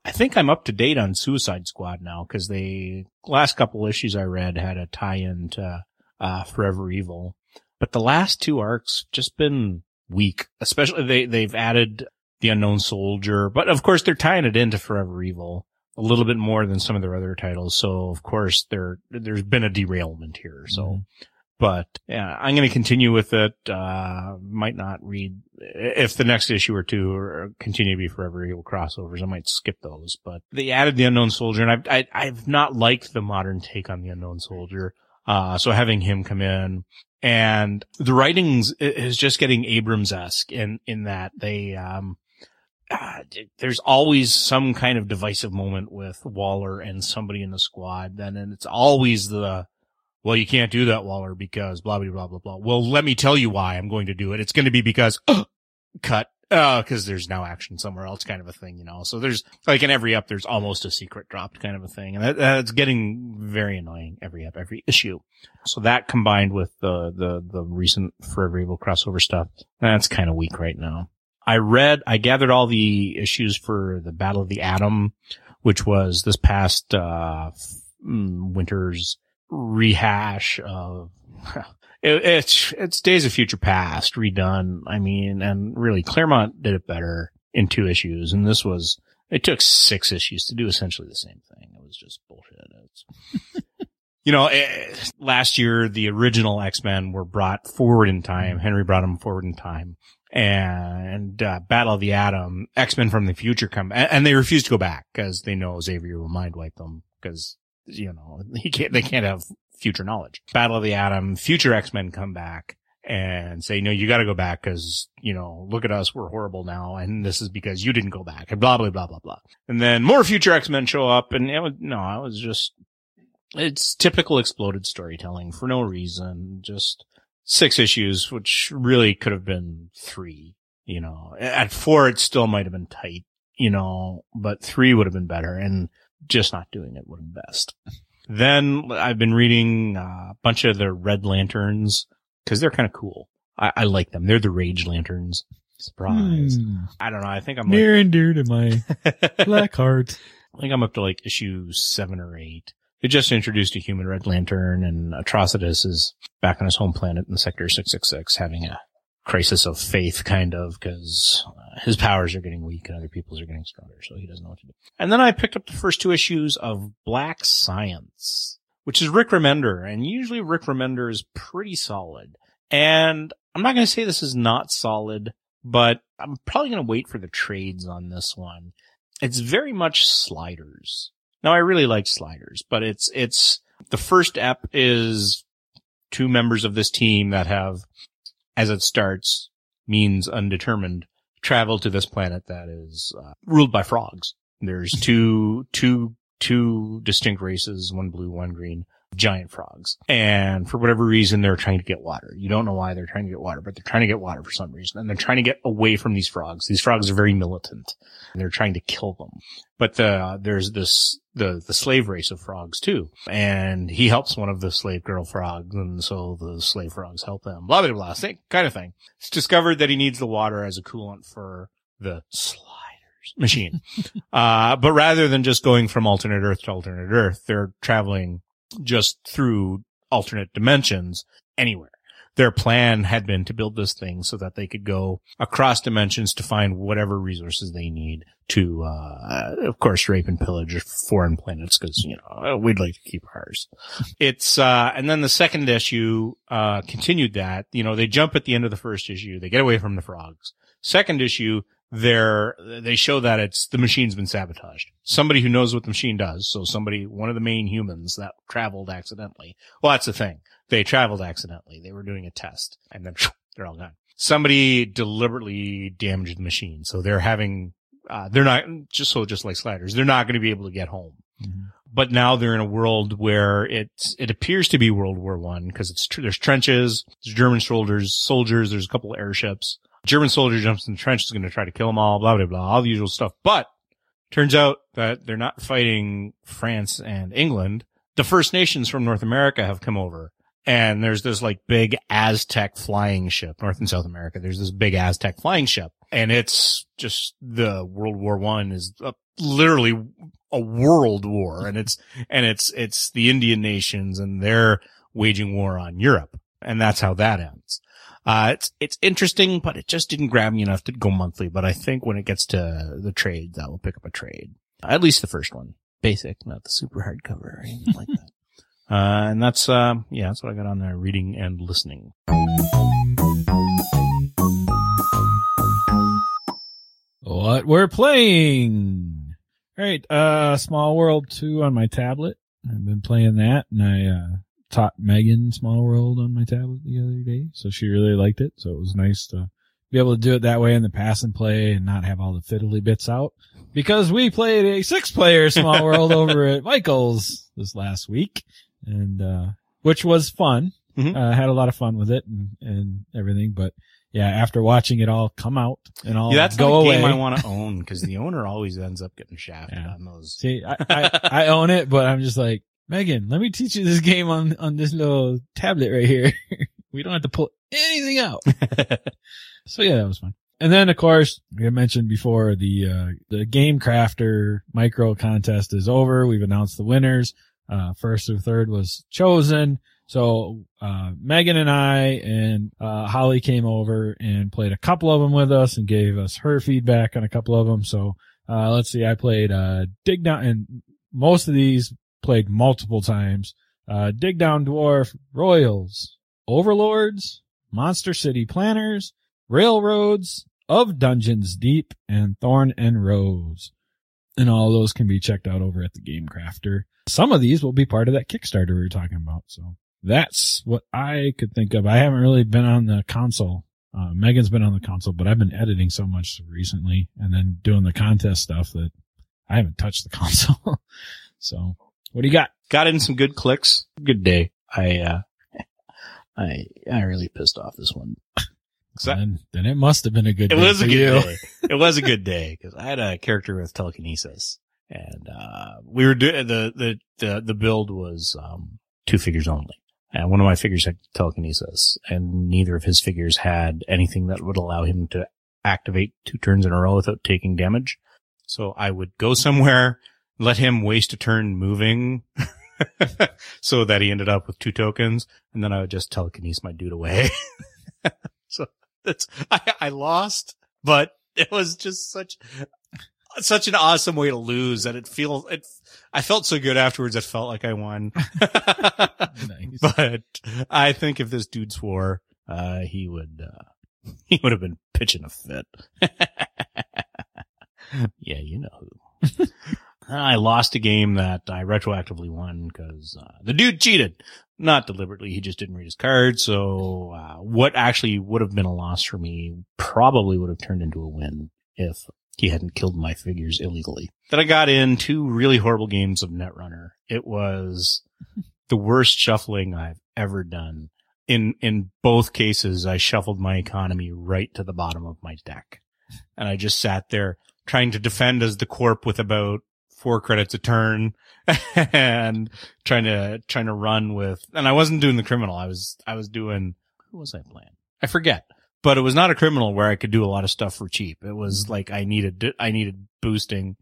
Speaker 2: I think I'm up to date on Suicide Squad now because the last couple issues I read had a tie-in to uh, Forever Evil, but the last two arcs just been weak. Especially they they've added the Unknown Soldier, but of course they're tying it into Forever Evil a little bit more than some of their other titles. So of course there there's been a derailment here. So. But yeah, I'm going to continue with it. Uh, might not read if the next issue or two or continue to be Forever Evil crossovers. I might skip those. But they added the Unknown Soldier, and I've I, I've not liked the modern take on the Unknown Soldier. Uh, so having him come in And the writings is just getting Abrams-esque in, in that they, um, uh, there's always some kind of divisive moment with Waller and somebody in the squad. Then, and it's always the, well, you can't do that, Waller, because blah, blah, blah, blah, blah. Well, let me tell you why I'm going to do it. It's going to be because, cut, uh, cause there's now action somewhere else kind of a thing, you know? So there's, like in every up, there's almost a secret dropped kind of a thing. And that, that's getting very annoying every up, every issue. So that combined with the, the, the recent Forever Evil crossover stuff, that's kind of weak right now. I read, I gathered all the issues for the Battle of the Atom, which was this past, uh, mm, winter's rehash of, it, it's, it's Days of Future Past redone. I mean, and really Claremont did it better in two issues. And this was, it took six issues to do essentially the same thing. It was just bullshit. It's, you know, eh, last year, the original X-Men were brought forward in time. Henry brought them forward in time and uh, Battle of the Atom, X Men from the future come, and, and they refuse to go back because they know Xavier will mind wipe them because you know he can't, they can't have future knowledge. Battle of the Atom, future X Men come back and say, no, you got to go back because you know look at us, we're horrible now, and this is because you didn't go back, and blah blah blah blah blah. And then more future X Men show up, and it was no, I was just. It's typical exploded storytelling for no reason. Just six issues, which really could have been three. You know, at four, it still might have been tight, you know, but three would have been better and just not doing it would invest. Then I've been reading uh, a bunch of the Red Lanterns because they're kind of cool. I, I like them. They're the Rage Lanterns. Surprise.
Speaker 1: Hmm.
Speaker 2: I don't know. I think I'm
Speaker 1: Near and dear to my
Speaker 2: like,
Speaker 1: black heart.
Speaker 2: I think I'm up to like issue seven or eight. They just introduced a human Red Lantern and Atrocitus is back on his home planet in Sector 666 having a crisis of faith kind of because uh, his powers are getting weak and other people's are getting stronger. So he doesn't know what to do. And then I picked up the first two issues of Black Science, which is Rick Remender. And usually Rick Remender is pretty solid. And I'm not going to say this is not solid, but I'm probably going to wait for the trades on this one. It's very much sliders. Now I really like sliders, but it's, it's, the first ep is two members of this team that have, as it starts, means undetermined, travel to this planet that is uh, ruled by frogs. There's two, two, two distinct races, one blue, one green, giant frogs. And for whatever reason, they're trying to get water. You don't know why they're trying to get water, but they're trying to get water for some reason. And they're trying to get away from these frogs. These frogs are very militant. And they're trying to kill them. But the, there's this, the, the slave race of frogs too. And he helps one of the slave girl frogs. And so the slave frogs help them. Blah, blah, blah. Same kind of thing. It's discovered that he needs the water as a coolant for the sliders machine. uh, but rather than just going from alternate Earth to alternate Earth, they're traveling just through alternate dimensions anywhere. Their plan had been to build this thing so that they could go across dimensions to find whatever resources they need to, uh, of course, rape and pillage foreign planets because, you know, we'd like to keep ours. It's, uh, and then the second issue, uh, continued that, you know, they jump at the end of the first issue. They get away from the frogs. Second issue, they're, they show that it's, the machine's been sabotaged. Somebody who knows what the machine does. So somebody, one of the main humans that traveled accidentally. Well, that's the thing. They traveled accidentally. They were doing a test and then they're all gone. Somebody deliberately damaged the machine. So they're having, uh, they're not just so just like sliders. They're not going to be able to get home. But now they're in a world where it's, it appears to be World War One because it's, tr- there's trenches, there's German soldiers, soldiers, there's a couple airships. German soldier jumps in the trench is going to try to kill them all, blah, blah, blah, all the usual stuff. But turns out that they're not fighting France and England. The First Nations from North America have come over and there's this like big Aztec flying ship, North and South America. There's this big Aztec flying ship and it's just the World War One is uh, literally a world war and it's, and it's, it's the Indian nations and they're waging war on Europe. And that's how that ends. Uh, it's, it's interesting, but it just didn't grab me enough to go monthly. But I think when it gets to the trades, I will pick up a trade. At least the first one. Basic, not the super hardcover or anything like that. Uh, and that's, uh, yeah, that's what I got on there, reading and listening.
Speaker 1: What we're playing. All right, uh, Small World 2 on my tablet. I've been playing that and I, uh, taught Megan Small World on my tablet the other day, so she really liked it. So it was nice to be able to do it that way in the pass and play and not have all the fiddly bits out. Because we played a six player Small World over at Michael's this last week, and uh, which was fun.
Speaker 2: Mhm.
Speaker 1: Uh, had a lot of fun with it and, and everything, but yeah, after watching it all come out and all
Speaker 2: Yeah, that's
Speaker 1: go away.
Speaker 2: game I want to own because the owner always ends up getting shafted
Speaker 1: Yeah.
Speaker 2: on those.
Speaker 1: See, I, I, I own it, but I'm just like, Megan, let me teach you this game on, on this little tablet right here. we don't have to pull anything out. So yeah, that was fun. And then of course, we had mentioned before the, uh, the game crafter micro contest is over. We've announced the winners. Uh, first through third was chosen. So, uh, Megan and I and, uh, Holly came over and played a couple of them with us and gave us her feedback on a couple of them. So, uh, let's see, I played, uh, Dig Down and most of these played multiple times. Uh, Dig Down Dwarf, Royals, Overlords, Monster City Planners, Railroads, Of Dungeons Deep, and Thorn and Rose. And all those can be checked out over at the Game Crafter. Some of these will be part of that Kickstarter we were talking about. So that's what I could think of. I haven't really been on the console. Uh, Megan's been on the console, but I've been editing so much recently and then doing the contest stuff that I haven't touched the console. so what do you got?
Speaker 2: Got in some good clicks. Good day. I, uh, I, I really pissed off this one.
Speaker 1: Then, then it must have been a good
Speaker 2: it
Speaker 1: day
Speaker 2: was a
Speaker 1: for
Speaker 2: good
Speaker 1: you.
Speaker 2: day. It was a good day because I had a character with telekinesis and, uh, we were doing the, the, the, the build was, um, two figures only. And one of my figures had telekinesis and neither of his figures had anything that would allow him to activate two turns in a row without taking damage. So I would go somewhere, let him waste a turn moving so that he ended up with two tokens and then I would just telekinesis my dude away. so that's, I, I lost, but it was just such, such an awesome way to lose that it feels, it, I felt so good afterwards. It felt like I won.
Speaker 1: Nice.
Speaker 2: But I think if this dude swore, uh, he would, uh, he would have been pitching a fit. yeah, you know who. I lost a game that I retroactively won because, uh, the dude cheated. Not deliberately. He just didn't read his card. So, uh, what actually would have been a loss for me probably would have turned into a win if he hadn't killed my figures illegally. Then I got in two really horrible games of Netrunner. It was the worst shuffling I've ever done. In, in both cases, I shuffled my economy right to the bottom of my deck. And I just sat there trying to defend as the corp with about four credits a turn and trying to, trying to run with, and I wasn't doing the criminal. I was, I was doing, who was I playing? I forget, but it was not a criminal where I could do a lot of stuff for cheap. It was mm-hmm. like I needed, I needed boosting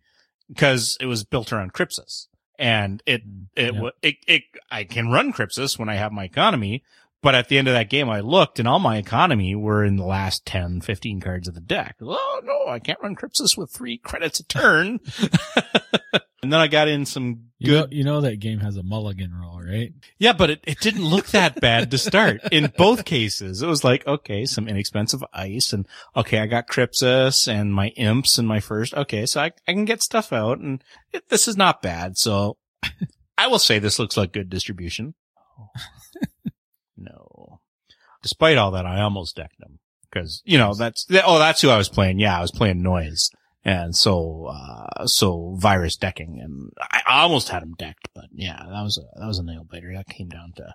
Speaker 2: because it was built around Crypsis and it, mm-hmm. it,
Speaker 1: Yeah.
Speaker 2: it, it, I can run Crypsis when I have my economy, but at the end of that game, I looked and all my economy were in the last 10, 15 cards of the deck. Oh no, I can't run Crypsis with three credits a turn. and then I got in some
Speaker 1: You know,
Speaker 2: good,
Speaker 1: you know that game has a mulligan roll, right?
Speaker 2: yeah, but it, it didn't look that bad to start. In both cases, it was like, okay, some inexpensive ice and okay, I got Crypsis and my imps and my first. Okay, so I, I can get stuff out and it, this is not bad. So I will say this looks like good distribution. Despite all that, I almost decked him because, you know, that's, oh, that's who I was playing. Yeah, I was playing noise. And so, uh, so virus decking and I almost had him decked, but yeah, that was a, that was a nail biter. That came down to,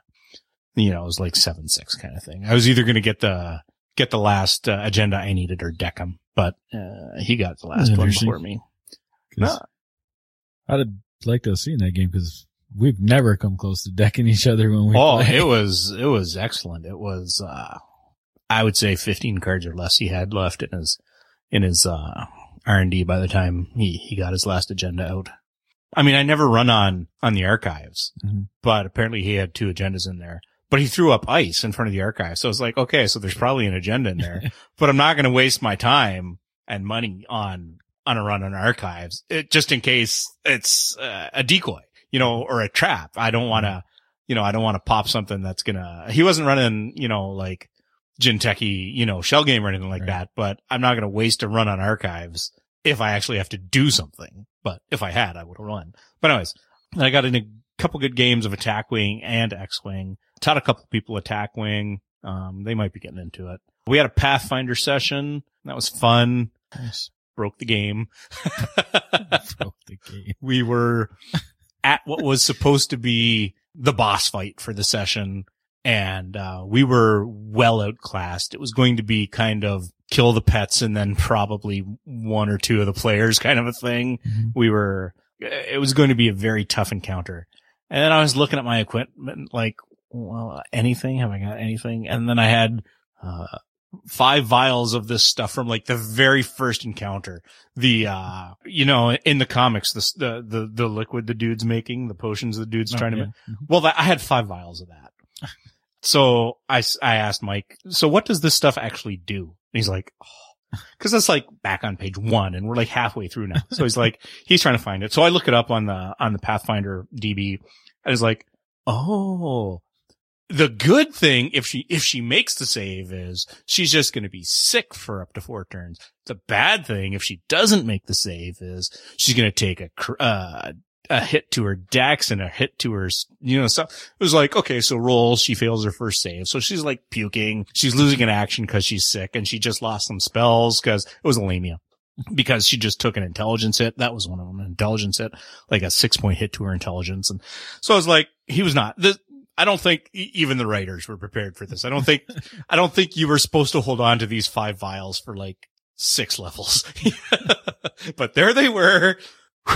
Speaker 2: you know, it was like seven, six kind of thing. I was either going to get the, get the last uh, agenda I needed or deck him, but, uh, he got the last one before me.
Speaker 1: I'd like to have seen that game because we've never come close to decking each other when we
Speaker 2: oh,
Speaker 1: play.
Speaker 2: it was, it was excellent. It was, uh, I would say 15 cards or less he had left in his, in his, uh, R&D by the time he, he got his last agenda out. I mean, I never run on, on the archives,
Speaker 1: Mhm.
Speaker 2: but apparently he had two agendas in there, but he threw up ice in front of the archive. So it's like, okay, so there's probably an agenda in there, but I'm not going to waste my time and money on, on a run on archives, it, just in case it's uh, a decoy, you know, or a trap. I don't want to, you know, I don't want to pop something that's gonna, he wasn't running, you know, like Jinteki, you know, shell game or anything like
Speaker 1: Right.
Speaker 2: that, but I'm not going to waste a run on archives if I actually have to do something. But if I had, I would have run. But anyways, I got in a couple good games of attack wing and X wing. Taught a couple people attack wing. Um, they might be getting into it. We had a Pathfinder session. That was fun.
Speaker 1: Nice.
Speaker 2: Broke the game.
Speaker 1: Broke the game.
Speaker 2: we were at what was supposed to be the boss fight for the session and uh, we were well outclassed. It was going to be kind of kill the pets and then probably one or two of the players kind of a thing.
Speaker 1: Mhm.
Speaker 2: We were, it was going to be a very tough encounter. And then I was looking at my equipment like, well, anything? Have I got anything? And then I had, uh, five vials of this stuff from like the very first encounter. The, uh, you know, in the comics, the, the, the, the liquid the dude's making, the potions the dude's
Speaker 1: Oh,
Speaker 2: trying to
Speaker 1: yeah.
Speaker 2: make. Well, that, I had five vials of that. So I, I asked Mike, so what does this stuff actually do? And he's like, oh, cause that's like back on page one and we're like halfway through now. So he's like, he's trying to find it. So I look it up on the, on the Pathfinder DB. and was like, oh, the good thing if she, if she makes the save is she's just going to be sick for up to four turns. The bad thing if she doesn't make the save is she's going to take a, uh, a hit to her dex and a hit to her, you know, so it was like, okay, so roll, she fails her first save. So she's like puking. She's losing an action because she's sick and she just lost some spells because it was alemia. Because she just took an intelligence hit. That was one of them, an intelligence hit, like a six point hit to her intelligence. And so I was like, he was not, this, I don't think even the writers were prepared for this. I don't think, I don't think you were supposed to hold on to these five vials for like six levels. but there they were.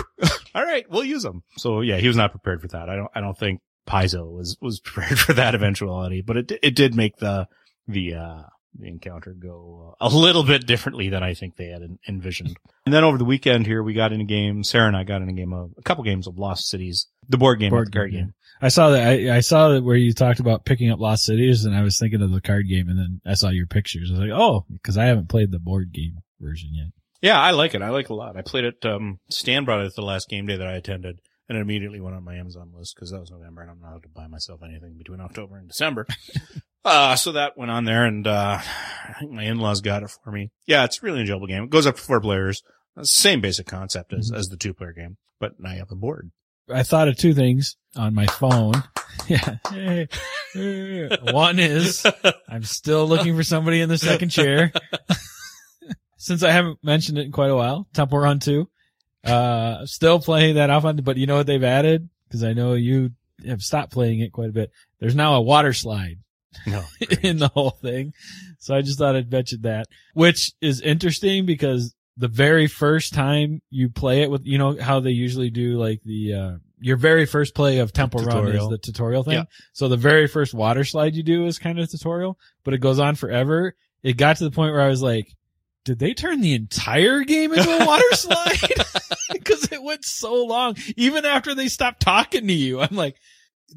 Speaker 2: All right, we'll use them. So yeah, he was not prepared for that. I don't, I don't think Paizo was, was prepared for that eventuality, but it, it did make the, the, uh, the encounter go a little bit differently than I think they had envisioned. And then over the weekend here, we got in a game, Sarah and I got in a game of, a couple games of Lost Cities, the board game,
Speaker 1: Board
Speaker 2: the card
Speaker 1: game,
Speaker 2: game.
Speaker 1: I saw that. I, I saw that where you talked about picking up Lost Cities, and I was thinking of the card game, and then I saw your pictures. I was like, oh, because I haven't played the board game version yet.
Speaker 2: Yeah, I like it. I like it a lot. I played it, um, Stan brought it the last game day that I attended and it immediately went on my Amazon list because that was November and I'm not allowed to buy myself anything between October and December. uh, so that went on there and, uh, I think my in-laws got it for me. Yeah, it's a really enjoyable game. It goes up to four players. Same basic concept as, as the two player game, but now you have a board.
Speaker 1: I thought of two things on my phone. yeah. One is I'm still looking for somebody in the second chair. Since I haven't mentioned it in quite a while, Temple Run 2. Uh, still playing that off on, but you know what they've added? Cause I know you have stopped playing it quite a bit. There's now a water slide
Speaker 2: No.
Speaker 1: in the whole thing. So I just thought I'd mention that, which is interesting because the very first time you play it with, you know, how they usually do like the, uh, your very first play of Temple Run is the tutorial thing.
Speaker 2: Yeah.
Speaker 1: So the very first water slide you do is kind of tutorial, but it goes on forever. It got to the point where I was like, did they turn the entire game into a water slide? Because it went so long. Even after they stopped talking to you, I'm like,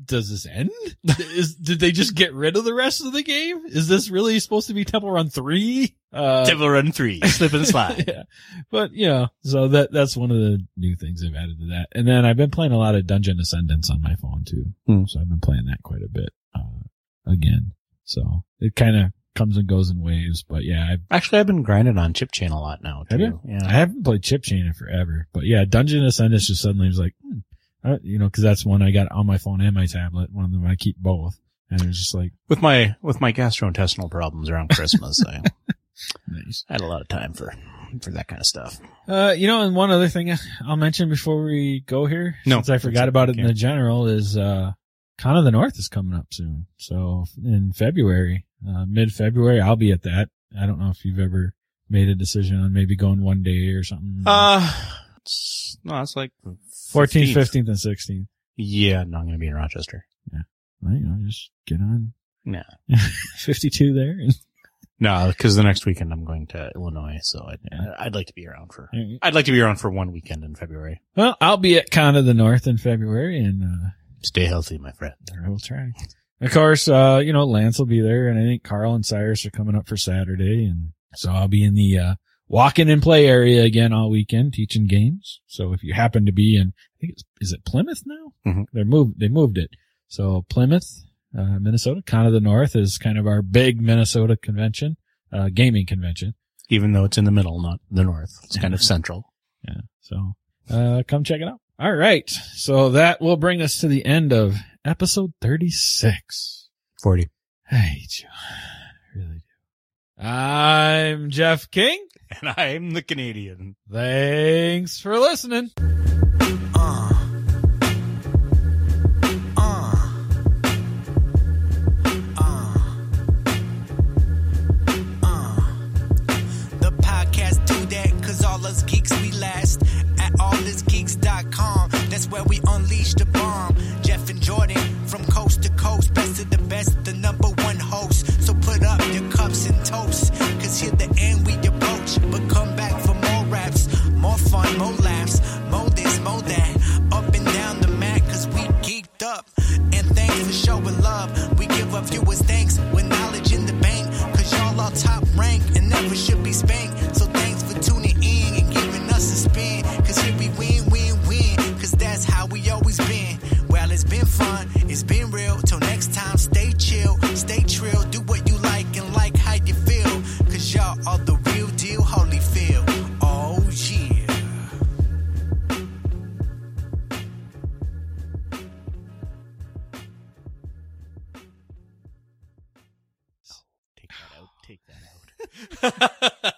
Speaker 1: does this end? Is, did they just get rid of the rest of the game? Is this really supposed to be Temple Run 3? Uh,
Speaker 2: Devil Run 3, slip and slide.
Speaker 1: yeah. But, you know, so that, that's one of the new things they've added to that. And then I've been playing a lot of Dungeon Ascendants on my phone too.
Speaker 2: Hmm.
Speaker 1: So I've been playing that quite a bit, uh, again. So it kind of comes and goes in waves, but yeah, I've
Speaker 2: Actually, I've been grinding on Chip Chain a lot now. Too. Yeah.
Speaker 1: I haven't played Chip Chain in forever, but yeah, Dungeon Ascendants just suddenly was like, hmm, I, you know, cause that's one I got on my phone and my tablet. One of them I keep both. And it was just like,
Speaker 2: with my, with my gastrointestinal problems around Christmas, I
Speaker 1: nice.
Speaker 2: had a lot of time for, for that kind of stuff.
Speaker 1: Uh, you know, and one other thing I'll mention before we go here,
Speaker 2: No,
Speaker 1: since I forgot about it in the general is, uh, Con of the North is coming up soon. So in February, uh, mid February, I'll be at that. I don't know if you've ever made a decision on maybe going one day or something.
Speaker 2: Uh, it's, no, it's like
Speaker 1: 14th, 15th, and 16th.
Speaker 2: Yeah, no, I'm going to be in Rochester.
Speaker 1: Well, you know, just get on
Speaker 2: No,
Speaker 1: 52 there.
Speaker 2: No, because the next weekend I'm going to Illinois, so I'd, I'd like to be around for. I'd like to be around for one weekend in February.
Speaker 1: Well, I'll be at Con of the North in February and, uh,
Speaker 2: Stay healthy, my friend.
Speaker 1: I will try. Of course, uh, you know, Lance will be there and I think Carl and Cyrus are coming up for Saturday. And so I'll be in the, uh, walk-in and play area again all weekend teaching games. So if you happen to be in, I think it's, is it Plymouth now?
Speaker 2: Mhm.
Speaker 1: They're moved, they moved it. So Plymouth, uh, Minnesota, Con of the North is kind of our big Minnesota convention, uh, gaming convention.
Speaker 2: Even though it's in the middle, not the north. It's kind of central.
Speaker 1: Yeah. So, uh, come check it out. All right. So that will bring us to the end of episode 36.
Speaker 2: 40.
Speaker 1: I hate you. I really do. I'm Jeff King.
Speaker 2: And I'm the Canadian.
Speaker 1: Thanks for listening.
Speaker 5: We unleash the bomb. Jeff and Jordan from coast to coast, best of the best, the number one host. So put up your cups and toast, cause here the end we approach. But come back for more raps, more fun, more laughs, more this, more that. Up and down the mat, cause we geeked up. And thanks for showing love. We give our viewers thanks with knowledge in the bank, cause y'all are top rank and never should be spanked. So fun, it's been real. Till next time, stay chill, stay trill, do what you like and like how you feel, cause y'all are the real deal, Holyfield. Oh, yeah.
Speaker 2: Take that out. Take that out.